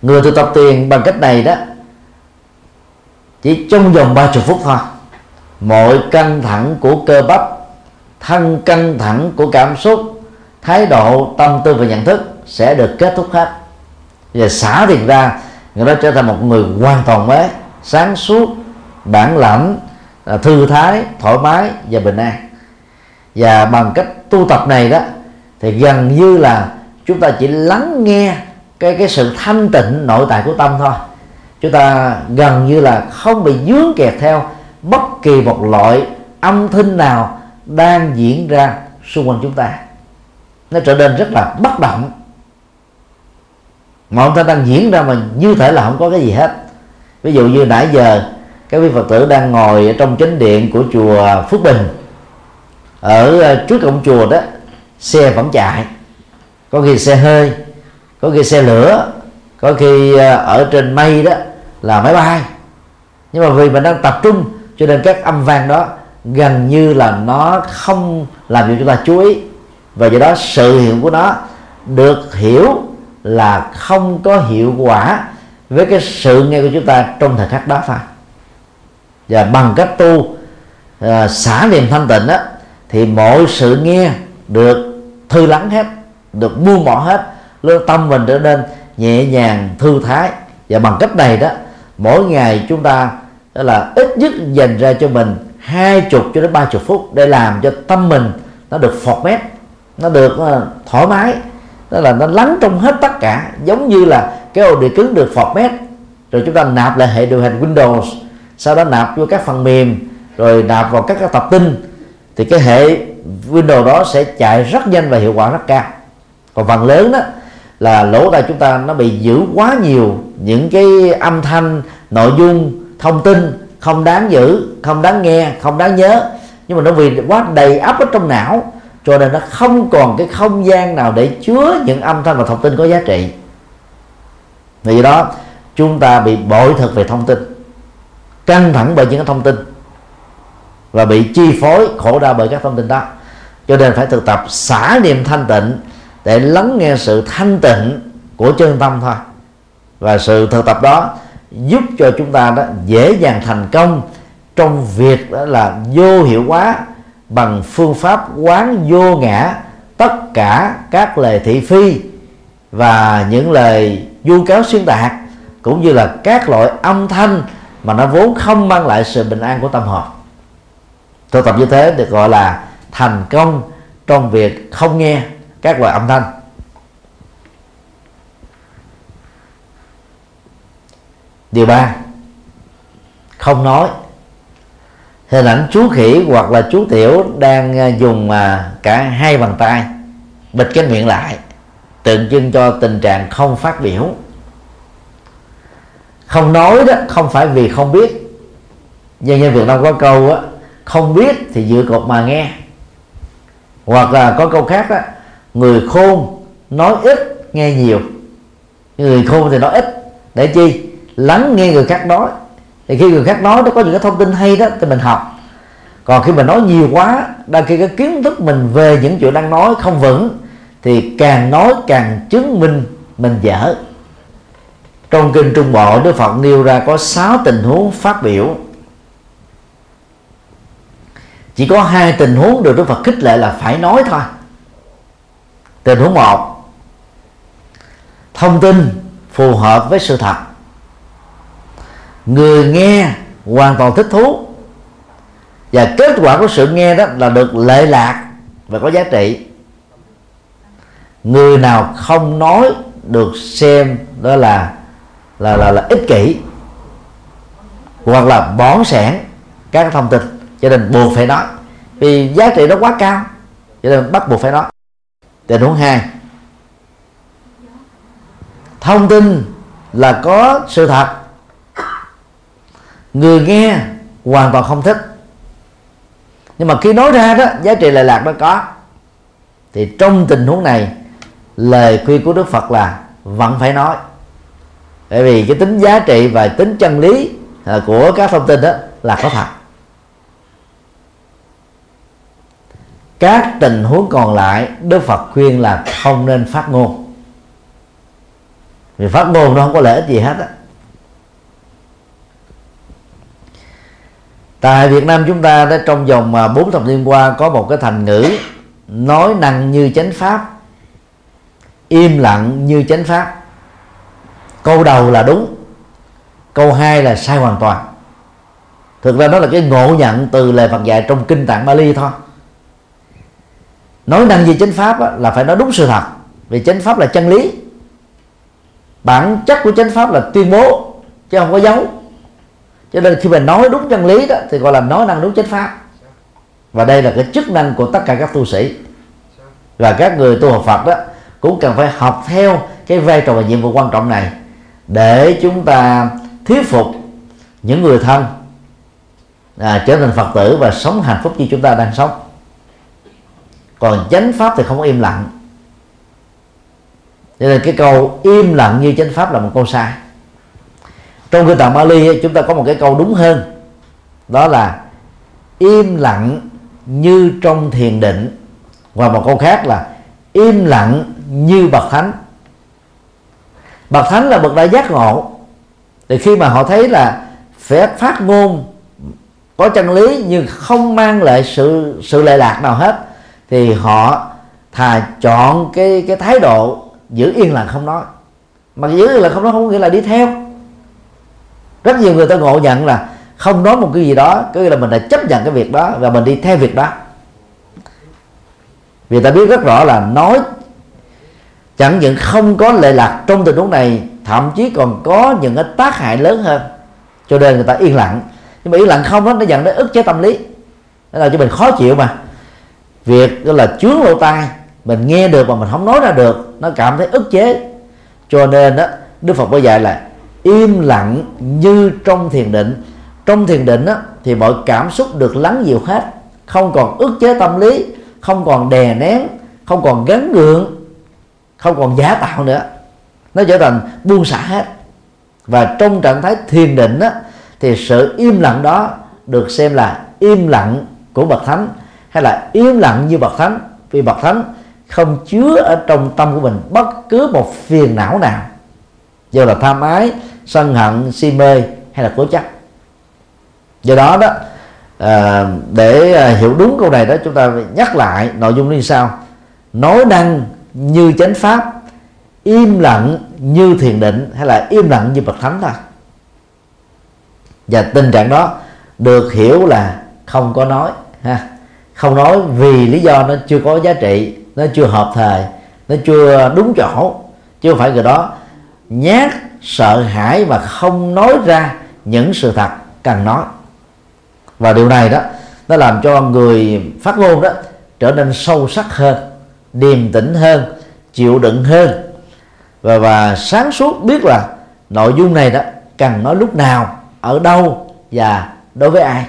Người tu tập tiền bằng cách này đó, chỉ trong vòng ba chục phút thôi. Mọi căng thẳng của cơ bắp, thân căng thẳng của cảm xúc, thái độ, tâm tư và nhận thức sẽ được kết thúc hết. Và xả tiền ra, người đó trở thành một người hoàn toàn mới, sáng suốt, bản lãnh, thư thái, thoải mái và bình an và bằng cách tu tập này đó, thì gần như là chúng ta chỉ lắng nghe cái cái sự thanh tịnh nội tại của tâm thôi. Chúng ta gần như là không bị dướng kẹt theo bất kỳ một loại âm thanh nào đang diễn ra xung quanh chúng ta. Nó trở nên rất là bất động. Mọi ta đang diễn ra mà như thể là không có cái gì hết. Ví dụ như nãy giờ các vị phật tử đang ngồi ở trong chánh điện của chùa phước bình ở ờ, trước cổng chùa đó xe vẫn chạy. Có khi xe hơi có khi xe lửa có khi ờ, ở trên mây đó là máy bay. Nhưng mà vì mình đang tập trung cho nên các âm vang đó gần như là nó không làm cho chúng ta chú ý. Và do đó sự hiệu của nó được hiểu là không có hiệu quả với cái sự nghe của chúng ta trong thời khắc đó phải. và bằng cách tu uh, xả niềm thanh tịnh đó thì mọi sự nghe được thư lắng hết được buông bỏ hết lương tâm mình trở nên nhẹ nhàng thư thái. Và bằng cách này đó mỗi ngày chúng ta đó là ít nhất dành ra cho mình hai chục cho đến ba chục phút để làm cho tâm mình nó được phọt mép, nó được ờ, thoải mái. Đó là nó lắng trong hết tất cả giống như là cái ổ đĩa cứng được phọt mép, rồi chúng ta nạp lại hệ điều hành Windows sau đó nạp vô các phần mềm rồi nạp vào các các tập tin thì cái hệ Windows đó sẽ chạy rất nhanh và hiệu quả rất cao. Còn phần lớn đó là lỗ tai chúng ta nó bị giữ quá nhiều những cái âm thanh, nội dung, thông tin không đáng giữ, không đáng nghe, không đáng nhớ. Nhưng mà nó vì quá đầy ắp ở trong não, cho nên nó không còn cái không gian nào để chứa những âm thanh và thông tin có giá trị. Vì đó, chúng ta bị bội thực về thông tin, căng thẳng bởi những cái thông tin và bị chi phối khổ đau bởi các thông tin đó. Cho nên phải thực tập xả niệm thanh tịnh để lắng nghe sự thanh tịnh của chân tâm thôi. Và sự thực tập đó giúp cho chúng ta đó dễ dàng thành công trong việc đó là vô hiệu hóa bằng phương pháp quán vô ngã tất cả các lời thị phi và những lời vu cáo xuyên tạc, cũng như là các loại âm thanh mà nó vốn không mang lại sự bình an của tâm hồn thực tập như thế được gọi là thành công trong việc không nghe các loại âm thanh. Điều ba, không nói. Hình ảnh chú khỉ hoặc là chú tiểu đang à, dùng à, cả hai bàn tay, bịt cái miệng lại, tượng trưng cho tình trạng không phát biểu. Không nói đó, không phải vì không biết. Dân nhân Việt Nam có câu á không biết thì dựa cột mà nghe. Hoặc là có câu khác đó người khôn nói ít, nghe nhiều. Người khôn thì nói ít. Để chi? Lắng nghe người khác nói. Thì khi người khác nói, nó có những cái thông tin hay đó, thì mình học. Còn khi mình nói nhiều quá, đôi khi cái kiến thức mình về những chuyện đang nói không vững, thì càng nói càng chứng minh mình dở. Trong kinh trung bộ, đức phật nêu ra có 6 tình huống phát biểu chỉ có hai tình huống được đức phật khích lệ là phải nói thôi. Tình huống một thông tin phù hợp với sự thật. Người nghe hoàn toàn thích thú. Và kết quả của sự nghe đó là được lệ lạc và có giá trị. Người nào không nói được xem đó là là là, là ích kỷ hoặc là bón sẻn các thông tin cho nên buộc phải nói vì giá trị nó quá cao cho nên bắt buộc phải nói tình huống hai, thông tin là có sự thật. Người nghe hoàn toàn không thích. Nhưng mà khi nói ra đó, giá trị lệ lạc nó có. Thì trong tình huống này, lời khuyên của đức phật là vẫn phải nói. Bởi vì cái tính giá trị và tính chân lý à, của các thông tin đó là có thật. Các tình huống còn lại, đức phật khuyên là không nên phát ngôn. Vì phát ngôn nó không có lợi ích gì hết á. Tại Việt Nam chúng ta đã trong vòng à, 4 thập niên qua có một cái thành ngữ nói năng như chánh pháp, im lặng như chánh pháp. Câu đầu là đúng, câu hai là sai hoàn toàn. Thực ra đó là cái ngộ nhận từ lời Phật dạy trong kinh tạng Bali thôi nói năng về chánh pháp á, là phải nói đúng sự thật. Vì chánh pháp là chân lý. Bản chất của chánh pháp là tuyên bố chứ không có dấu. Cho nên khi mình nói đúng chân lý đó thì gọi là nói năng đúng chánh pháp. Và đây là cái chức năng của tất cả các tu sĩ. Và các người tu học Phật đó cũng cần phải học theo cái vai trò và nhiệm vụ quan trọng này để chúng ta thuyết phục những người thân à, trở thành Phật tử và sống hạnh phúc như chúng ta đang sống còn chánh pháp thì không có im lặng. Cho nên cái câu im lặng như chánh pháp là một câu sai. Trong kinh tạng Bali chúng ta có một cái câu đúng hơn. Đó là im lặng như trong thiền định. Và một câu khác là im lặng như bậc thánh. Bậc thánh là bậc đã giác ngộ. Thì khi mà họ thấy là phép phát ngôn có chân lý nhưng không mang lại sự sự lệ lạc nào hết thì họ thà chọn cái cái thái độ giữ yên lặng không nói. Mà giữ yên lặng không nói không có nghĩa là đi theo. Rất nhiều người ta ngộ nhận là không nói một cái gì đó, có nghĩa là mình đã chấp nhận cái việc đó và mình đi theo việc đó. Vì ta biết rất rõ là nói chẳng những không có lệ lạc trong tình huống này, thậm chí còn có những cái tác hại lớn hơn. Cho nên người ta yên lặng. Nhưng mà yên lặng không đó nó dẫn đến ức chế tâm lý. Nó làm cho mình khó chịu mà việc đó là chướng lỗ tai mình nghe được mà mình không nói ra được nó cảm thấy ức chế. Cho nên đó đức phật có dạy là im lặng như trong thiền định. Trong thiền định đó, thì mọi cảm xúc được lắng dịu hết không còn ức chế tâm lý không còn đè nén không còn gắn gượng không còn giả tạo nữa. Nó trở thành buông xả hết. Và trong trạng thái thiền định đó, thì sự im lặng đó được xem là im lặng của bậc thánh hay là im lặng như bậc thánh. Vì bậc thánh không chứa ở trong tâm của mình bất cứ một phiền não nào. Dù là tham ái sân hận si mê hay là cố chấp. Do đó đó à, để à, hiểu đúng câu này đó chúng ta nhắc lại nội dung như sau. Nói năng như chánh pháp im lặng như thiền định hay là im lặng như bậc thánh thôi. Và tình trạng đó được hiểu là không có nói ha không nói vì lý do nó chưa có giá trị, nó chưa hợp thời, nó chưa đúng chỗ. Chứ không phải người đó nhát, sợ hãi và không nói ra những sự thật cần nói. Và điều này đó, nó làm cho người phát ngôn đó trở nên sâu sắc hơn, điềm tĩnh hơn, chịu đựng hơn. Và và sáng suốt biết là nội dung này đó cần nói lúc nào, ở đâu và đối với ai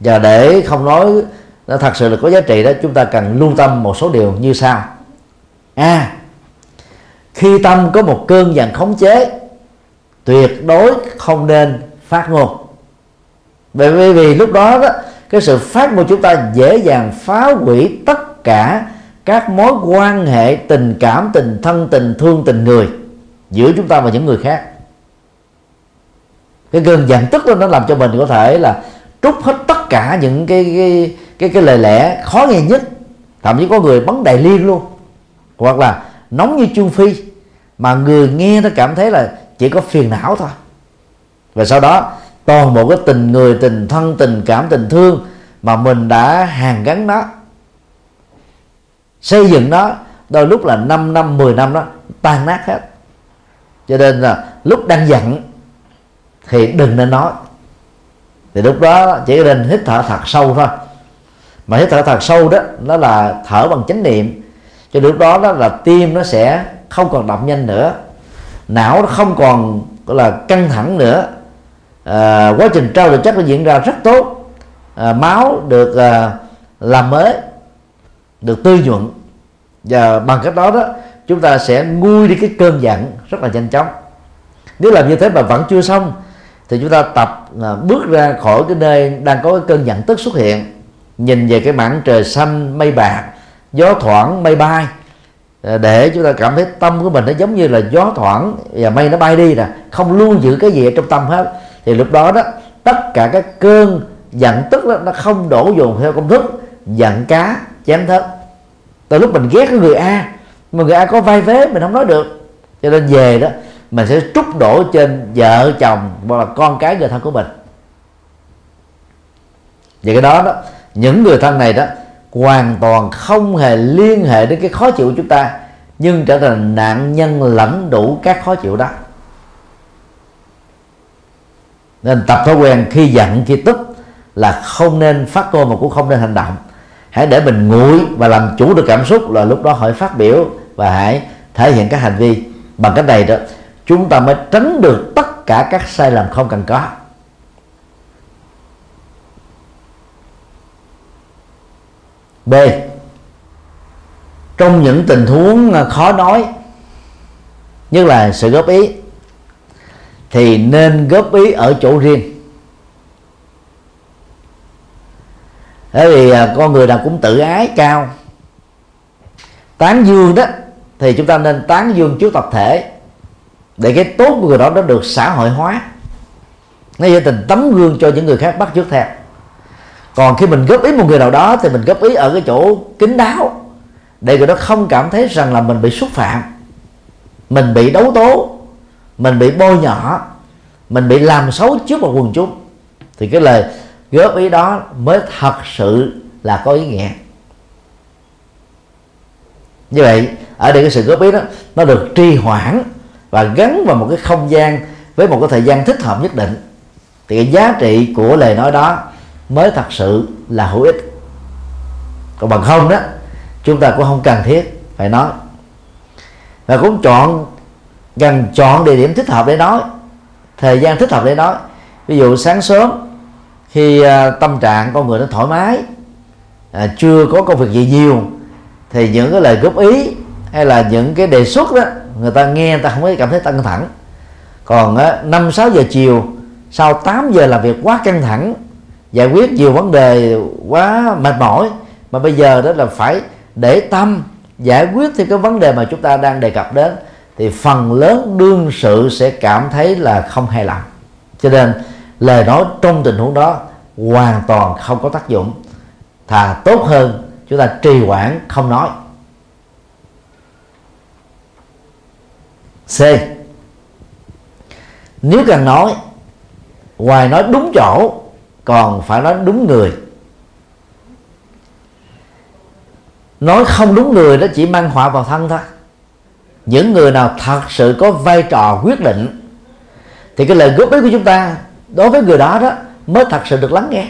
và để không nói nó thật sự là có giá trị đó chúng ta cần lưu tâm một số điều như sau. A à, khi tâm có một cơn giận khống chế tuyệt đối không nên phát ngôn. Bởi vì, vì lúc đó đó cái sự phát ngôn chúng ta dễ dàng phá hủy tất cả các mối quan hệ tình cảm tình thân tình thương tình người giữa chúng ta và những người khác. Cái cơn giận tức đó nó làm cho mình có thể là trút hết tất cả những cái cái cái, cái lời lẽ khó nghe nhất. Thậm chí có người bắn đại liên luôn. Hoặc là nóng như chu phi mà người nghe nó cảm thấy là chỉ có phiền não thôi. Và sau đó toàn bộ cái tình người tình thân tình cảm tình thương mà mình đã hàn gắn nó xây dựng nó đôi lúc là 5 năm 10 năm đó tan nát hết. Cho nên là lúc đang giận thì đừng nên nói thì lúc đó chỉ nên hít thở thật sâu thôi. Mà hít thở thật sâu đó nó là thở bằng chánh niệm. Cho lúc đó đó là tim nó sẽ không còn đập nhanh nữa. Não nó không còn gọi là căng thẳng nữa. À, quá trình trao đổi chất nó diễn ra rất tốt. À, máu được à, làm mới được tươi nhuận. Và bằng cách đó đó chúng ta sẽ nguôi đi cái cơn giận rất là nhanh chóng. Nếu làm như thế mà vẫn chưa xong thì chúng ta tập à, bước ra khỏi cái nơi đang có cái cơn giận tức xuất hiện. Nhìn về cái mảng trời xanh mây bạc gió thoảng mây bay. À, để chúng ta cảm thấy tâm của mình nó giống như là gió thoảng và mây nó bay đi nè không luôn giữ cái gì ở trong tâm hết. Thì lúc đó đó tất cả các cơn giận tức đó nó không đổ dồn theo công thức giận cá chém thớt. Từ lúc mình ghét cái người a mà người a có vai vế mình không nói được. Cho nên về đó mình sẽ trút đổ trên vợ chồng hoặc là con cái người thân của mình. Vậy cái đó đó, những người thân này đó hoàn toàn không hề liên hệ đến cái khó chịu của chúng ta, nhưng trở thành nạn nhân lẫn đủ các khó chịu đó. Nên tập thói quen khi giận, khi tức là không nên phát ngôn mà cũng không nên hành động. Hãy để mình nguội và làm chủ được cảm xúc là lúc đó hãy phát biểu và hãy thể hiện các hành vi. Bằng cách này đó chúng ta mới tránh được tất cả các sai lầm không cần có. B. Trong những tình huống à, khó nói, nhất là sự góp ý, thì nên góp ý ở chỗ riêng. Bởi vì à, con người nào cũng tự ái cao. Tán dương đó, thì chúng ta nên tán dương trước tập thể để cái tốt của người đó nó được xã hội hóa. Nó trở thành tấm gương cho những người khác bắt chước theo. Còn khi mình góp ý một người nào đó thì mình góp ý ở cái chỗ kín đáo. Để người đó không cảm thấy rằng là mình bị xúc phạm. Mình bị đấu tố. Mình bị bôi nhọ. Mình bị làm xấu trước một quần chúng. Thì cái lời góp ý đó mới thật sự là có ý nghĩa. Như vậy, ở đây cái sự góp ý đó, nó được trì hoãn và gắn vào một cái không gian với một cái thời gian thích hợp nhất định. Thì cái giá trị của lời nói đó mới thật sự là hữu ích. Còn bằng không đó chúng ta cũng không cần thiết phải nói. Và cũng chọn gần chọn địa điểm thích hợp để nói thời gian thích hợp để nói. Ví dụ sáng sớm khi à, tâm trạng con người nó thoải mái à, chưa có công việc gì nhiều thì những cái lời góp ý hay là những cái đề xuất đó người ta nghe, người ta không có cảm thấy căng thẳng. Còn năm, sáu giờ chiều, sau 8 giờ làm việc quá căng thẳng, giải quyết nhiều vấn đề quá mệt mỏi, mà bây giờ đó là phải để tâm giải quyết thì cái vấn đề mà chúng ta đang đề cập đến, thì phần lớn đương sự sẽ cảm thấy là không hài lòng. Cho nên, lời nói trong tình huống đó hoàn toàn không có tác dụng. Thà tốt hơn, chúng ta trì hoãn, không nói. C. Nếu cần nói ngoài nói đúng chỗ, còn phải nói đúng người. Nói không đúng người đó chỉ mang họa vào thân thôi. Những người nào thật sự có vai trò quyết định, thì cái lời góp ý của chúng ta đối với người đó đó mới thật sự được lắng nghe.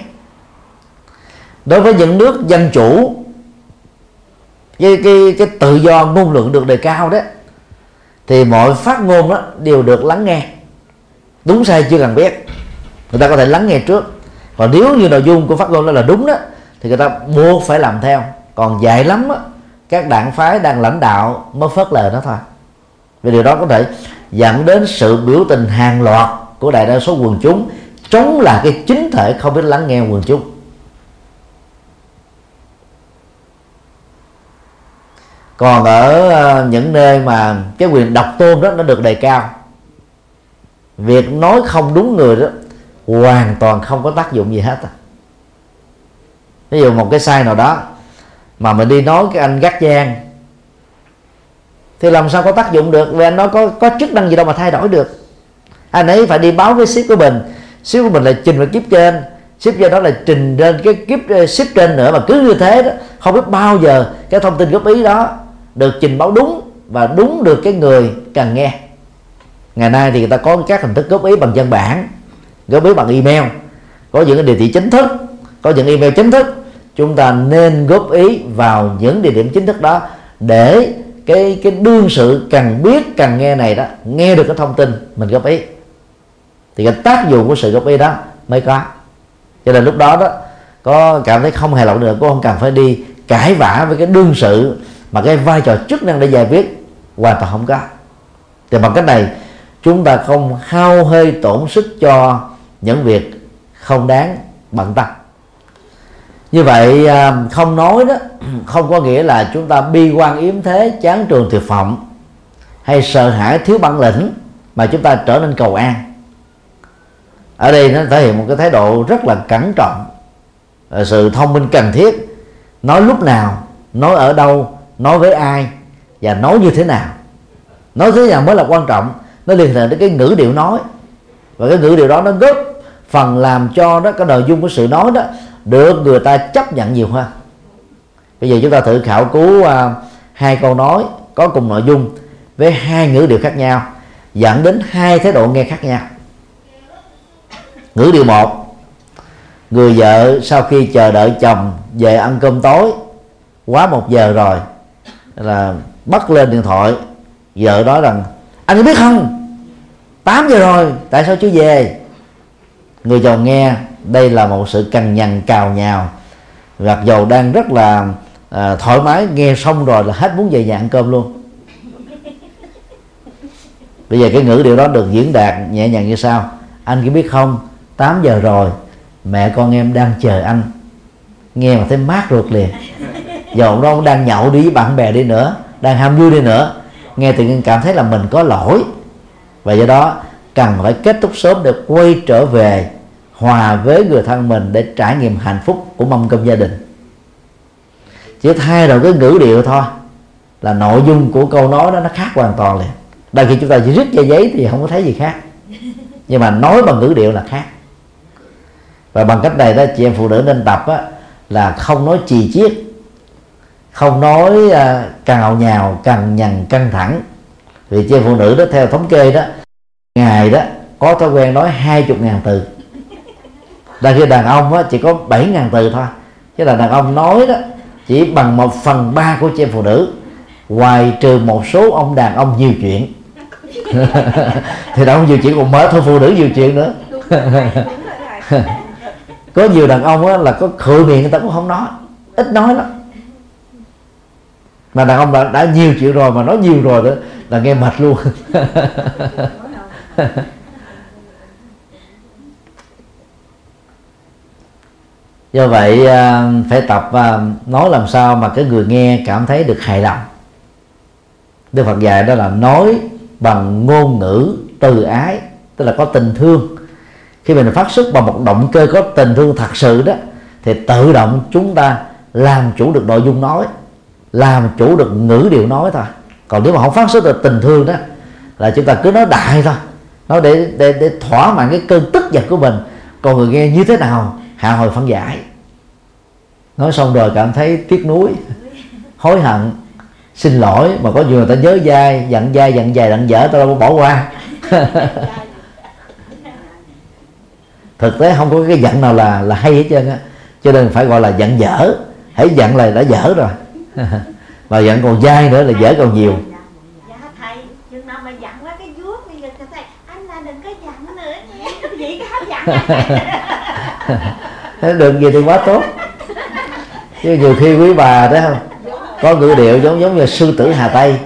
Đối với những nước dân chủ, cái cái cái tự do ngôn luận được đề cao đó thì mọi phát ngôn đó đều được lắng nghe. Đúng sai chưa cần biết. Người ta có thể lắng nghe trước. Còn nếu như nội dung của phát ngôn đó là đúng đó thì người ta buộc phải làm theo. Còn dạy lắm đó, các đảng phái đang lãnh đạo mới phớt lờ nó thôi. Vì điều đó có thể dẫn đến sự biểu tình hàng loạt của đại đa số quần chúng chống lại cái chính thể không biết lắng nghe quần chúng. Còn ở ờ, những nơi mà cái quyền độc tôn đó nó được đề cao, việc nói không đúng người đó hoàn toàn không có tác dụng gì hết. Ví dụ một cái sai nào đó mà mình đi nói cái anh gắt giang thì làm sao có tác dụng được? Vì anh nói có có chức năng gì đâu mà thay đổi được. Anh ấy phải đi báo với ship của mình. Ship của mình là trình vào kiếp trên. Ship do đó là trình lên cái kiếp ờ, ship trên nữa mà cứ như thế đó, không biết bao giờ cái thông tin góp ý đó được trình báo đúng và đúng được cái người cần nghe. Ngày nay thì người ta có các hình thức góp ý bằng văn bản, góp ý bằng email. Có những cái địa chỉ chính thức, có những email chính thức. Chúng ta nên góp ý vào những địa điểm chính thức đó để cái cái đương sự cần biết cần nghe này đó, nghe được cái thông tin mình góp ý. Thì cái tác dụng của sự góp ý đó mới có. Cho nên lúc đó đó, có cảm thấy không hài lòng nữa cũng không cần phải đi cãi vã với cái đương sự mà cái vai trò chức năng để giải quyết, hoàn toàn không có. Thì bằng cách này, chúng ta không hao hơi tổn sức cho những việc không đáng bận tâm. Như vậy à, không nói đó, không có nghĩa là chúng ta bi quan yếm thế, chán trường tuyệt vọng hay sợ hãi thiếu bản lĩnh mà chúng ta trở nên cầu an. Ở đây nó thể hiện một cái thái độ rất là cẩn trọng. Sự thông minh cần thiết, nói lúc nào, nói ở đâu nói với ai và nói như thế nào. Nói thế nào mới là quan trọng nó liên hệ đến cái ngữ điệu nói. Và cái ngữ điệu đó nó góp phần làm cho đó cái nội dung của sự nói đó được người ta chấp nhận nhiều hơn. Bây giờ chúng ta thử khảo cứu uh, hai câu nói có cùng nội dung với hai ngữ điệu khác nhau dẫn đến hai thái độ nghe khác nhau. Ngữ điệu một người vợ sau khi chờ đợi chồng về ăn cơm tối quá một giờ rồi là bắt lên điện thoại vợ nói rằng anh có biết không? 8 giờ rồi tại sao chưa về? Người chồng nghe đây là một sự cằn nhằn cào nhào. Gặt dầu đang rất là à, thoải mái nghe xong rồi là hết muốn về nhà ăn cơm luôn. Bây giờ cái ngữ điệu đó được diễn đạt nhẹ nhàng như sau. Anh có biết không? 8 giờ rồi mẹ con em đang chờ anh. Nghe mà thấy mát ruột liền dầu đó đang nhậu đi với bạn bè đi nữa đang ham vui đi nữa. Nghe tự nhiên cảm thấy là mình có lỗi. Và do đó cần phải kết thúc sớm để quay trở về hòa với người thân mình để trải nghiệm hạnh phúc của mâm cơm gia đình. Chỉ thay đổi cái ngữ điệu thôi là nội dung của câu nói đó nó khác hoàn toàn liền. Đôi khi chúng ta chỉ viết ra giấy thì không có thấy gì khác. Nhưng mà nói bằng ngữ điệu là khác. Và bằng cách này đó chị em phụ nữ nên tập á, là không nói chì chiết không nói uh, cào nhào cằn nhằn căng thẳng. Vì chị phụ nữ đó theo thống kê đó ngày đó có thói quen nói hai chục ngàn từ. Đang khi đàn ông chỉ có bảy ngàn từ thôi. Chứ là đàn ông nói đó chỉ bằng một phần ba của chị phụ nữ. Ngoài trừ một số ông đàn ông nhiều chuyện. Thì đàn ông nhiều chuyện còn mở thôi phụ nữ nhiều chuyện nữa. Có nhiều đàn ông á, là có khự miệng người ta cũng không nói. Ít nói lắm mà đàn ông đã, đã nhiều chuyện rồi mà nói nhiều rồi đó là nghe mệt luôn. Do vậy à, phải tập à, nói làm sao mà cái người nghe cảm thấy được hài lòng. Đức Phật dạy đó là nói bằng ngôn ngữ từ ái tức là có tình thương. Khi mình phát xuất bằng một động cơ có tình thương thật sự đó thì tự động chúng ta làm chủ được nội dung nói làm chủ được ngữ điệu nói thôi. Còn nếu mà không phát xuất được tình thương đó, là chúng ta cứ nói đại thôi. Nói để để để thỏa mãn cái cơn tức giận của mình. Còn người nghe như thế nào, hạ hồi phân giải. Nói xong rồi cảm thấy tiếc nuối, hối hận. Xin lỗi, mà có nhiều người ta nhớ dai giận dai giận dài giận dở, tao đâu có bỏ qua. Thực tế không có cái giận nào là là hay hết trơn á. Cho nên phải gọi là giận dở. Hãy giận là đã dở rồi. mà giận còn dai nữa là dở còn nhiều. Dặn đừng dặn dặn Thế được gì thì quá tốt. Chứ nhiều khi quý bà đó không có ngữ điệu giống giống như sư tử hà tây.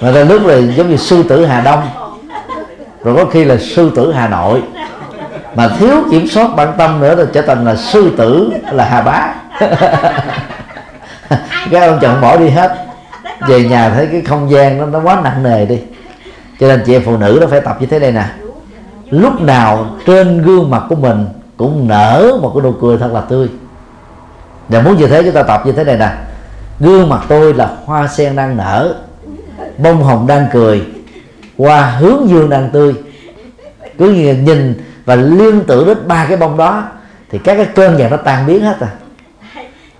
Mà ra nước là giống như sư tử hà đông. Rồi có khi là sư tử hà nội. Mà thiếu kiểm soát bản tâm nữa là trở thành là sư tử là hà bá các ông chồng bỏ đi hết. Về nhà thấy cái không gian nó nó quá nặng nề đi. Cho nên chị em phụ nữ nó phải tập như thế này nè. Lúc nào trên gương mặt của mình cũng nở một cái nụ cười thật là tươi. Và muốn như thế chúng ta tập như thế này nè. Gương mặt tôi là hoa sen đang nở, bông hồng đang cười, hoa hướng dương đang tươi. Cứ nhìn và liên tưởng đến ba cái bông đó, thì các cái cơn giận nó tan biến hết rồi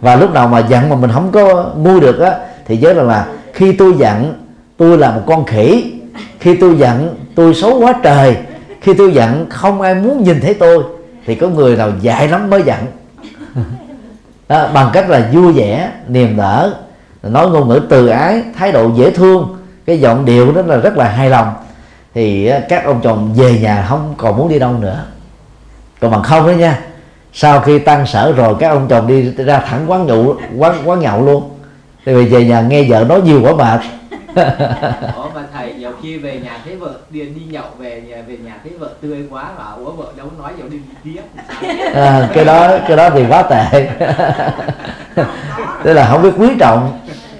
và lúc nào mà giận mà mình không có mua được á thì nhớ rằng là khi tôi giận tôi là một con khỉ. Khi tôi giận tôi xấu quá trời. Khi tôi giận không ai muốn nhìn thấy tôi. Thì có người nào dại lắm mới giận. Đó, bằng cách là vui vẻ niềm nở nói ngôn ngữ từ ái thái độ dễ thương. Cái giọng điệu đó là rất là hài lòng. Thì các ông chồng về nhà không còn muốn đi đâu nữa. Còn bằng không đó nha sau khi tăng sở rồi các ông chồng đi ra thẳng quán nhậu quán quán nhậu luôn. Thì vì về nhà nghe vợ nói nhiều quá mệt. Ủa mà thầy nhiều khi về nhà thấy vợ đi, đi nhậu về nhà về nhà thấy vợ tươi quá và ủa vợ đâu nói nhiều đi tiếp à, cái đó cái đó thì quá tệ. Tức là không biết quý trọng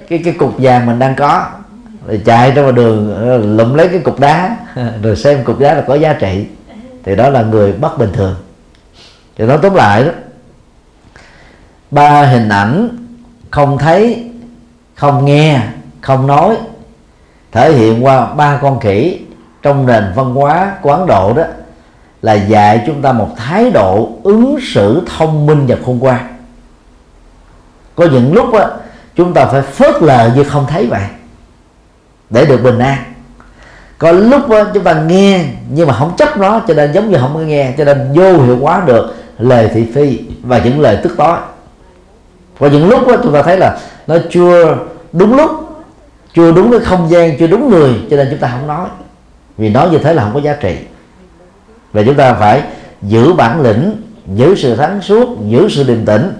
cái cái cục vàng mình đang có. Rồi chạy ra ngoài đường lụm lấy cái cục đá. Rồi xem cục đá là có giá trị. Thì đó là người bất bình thường thì nói tóm lại đó ba hình ảnh không thấy không nghe không nói thể hiện qua ba con khỉ trong nền văn hóa của Ấn Độ đó là dạy chúng ta một thái độ ứng xử thông minh và khôn ngoan. Có những lúc đó, chúng ta phải phớt lờ như không thấy vậy để được bình an. Có lúc đó, chúng ta nghe nhưng mà không chấp nó cho nên giống như không có nghe cho nên vô hiệu hóa được lời thị phi và những lời tức tối. Có những lúc đó chúng ta thấy là nó chưa đúng lúc, chưa đúng cái không gian, chưa đúng người, cho nên chúng ta không nói. Vì nói như thế là không có giá trị. Và chúng ta phải giữ bản lĩnh, giữ sự thắng suốt, giữ sự điềm tĩnh,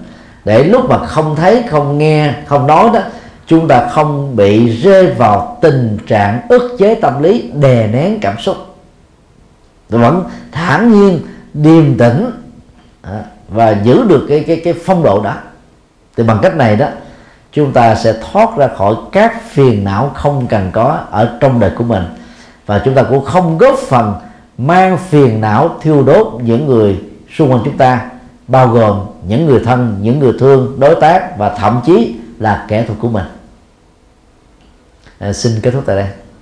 để lúc mà không thấy, không nghe, không nói đó, chúng ta không bị rơi vào tình trạng ức chế tâm lý, đè nén cảm xúc. Vẫn thản nhiên, điềm tĩnh và giữ được cái cái cái phong độ đó. Thì bằng cách này đó chúng ta sẽ thoát ra khỏi các phiền não không cần có ở trong đời của mình. Và chúng ta cũng không góp phần mang phiền não thiêu đốt những người xung quanh chúng ta bao gồm những người thân những người thương đối tác và thậm chí là kẻ thù của mình. À, xin kết thúc tại đây.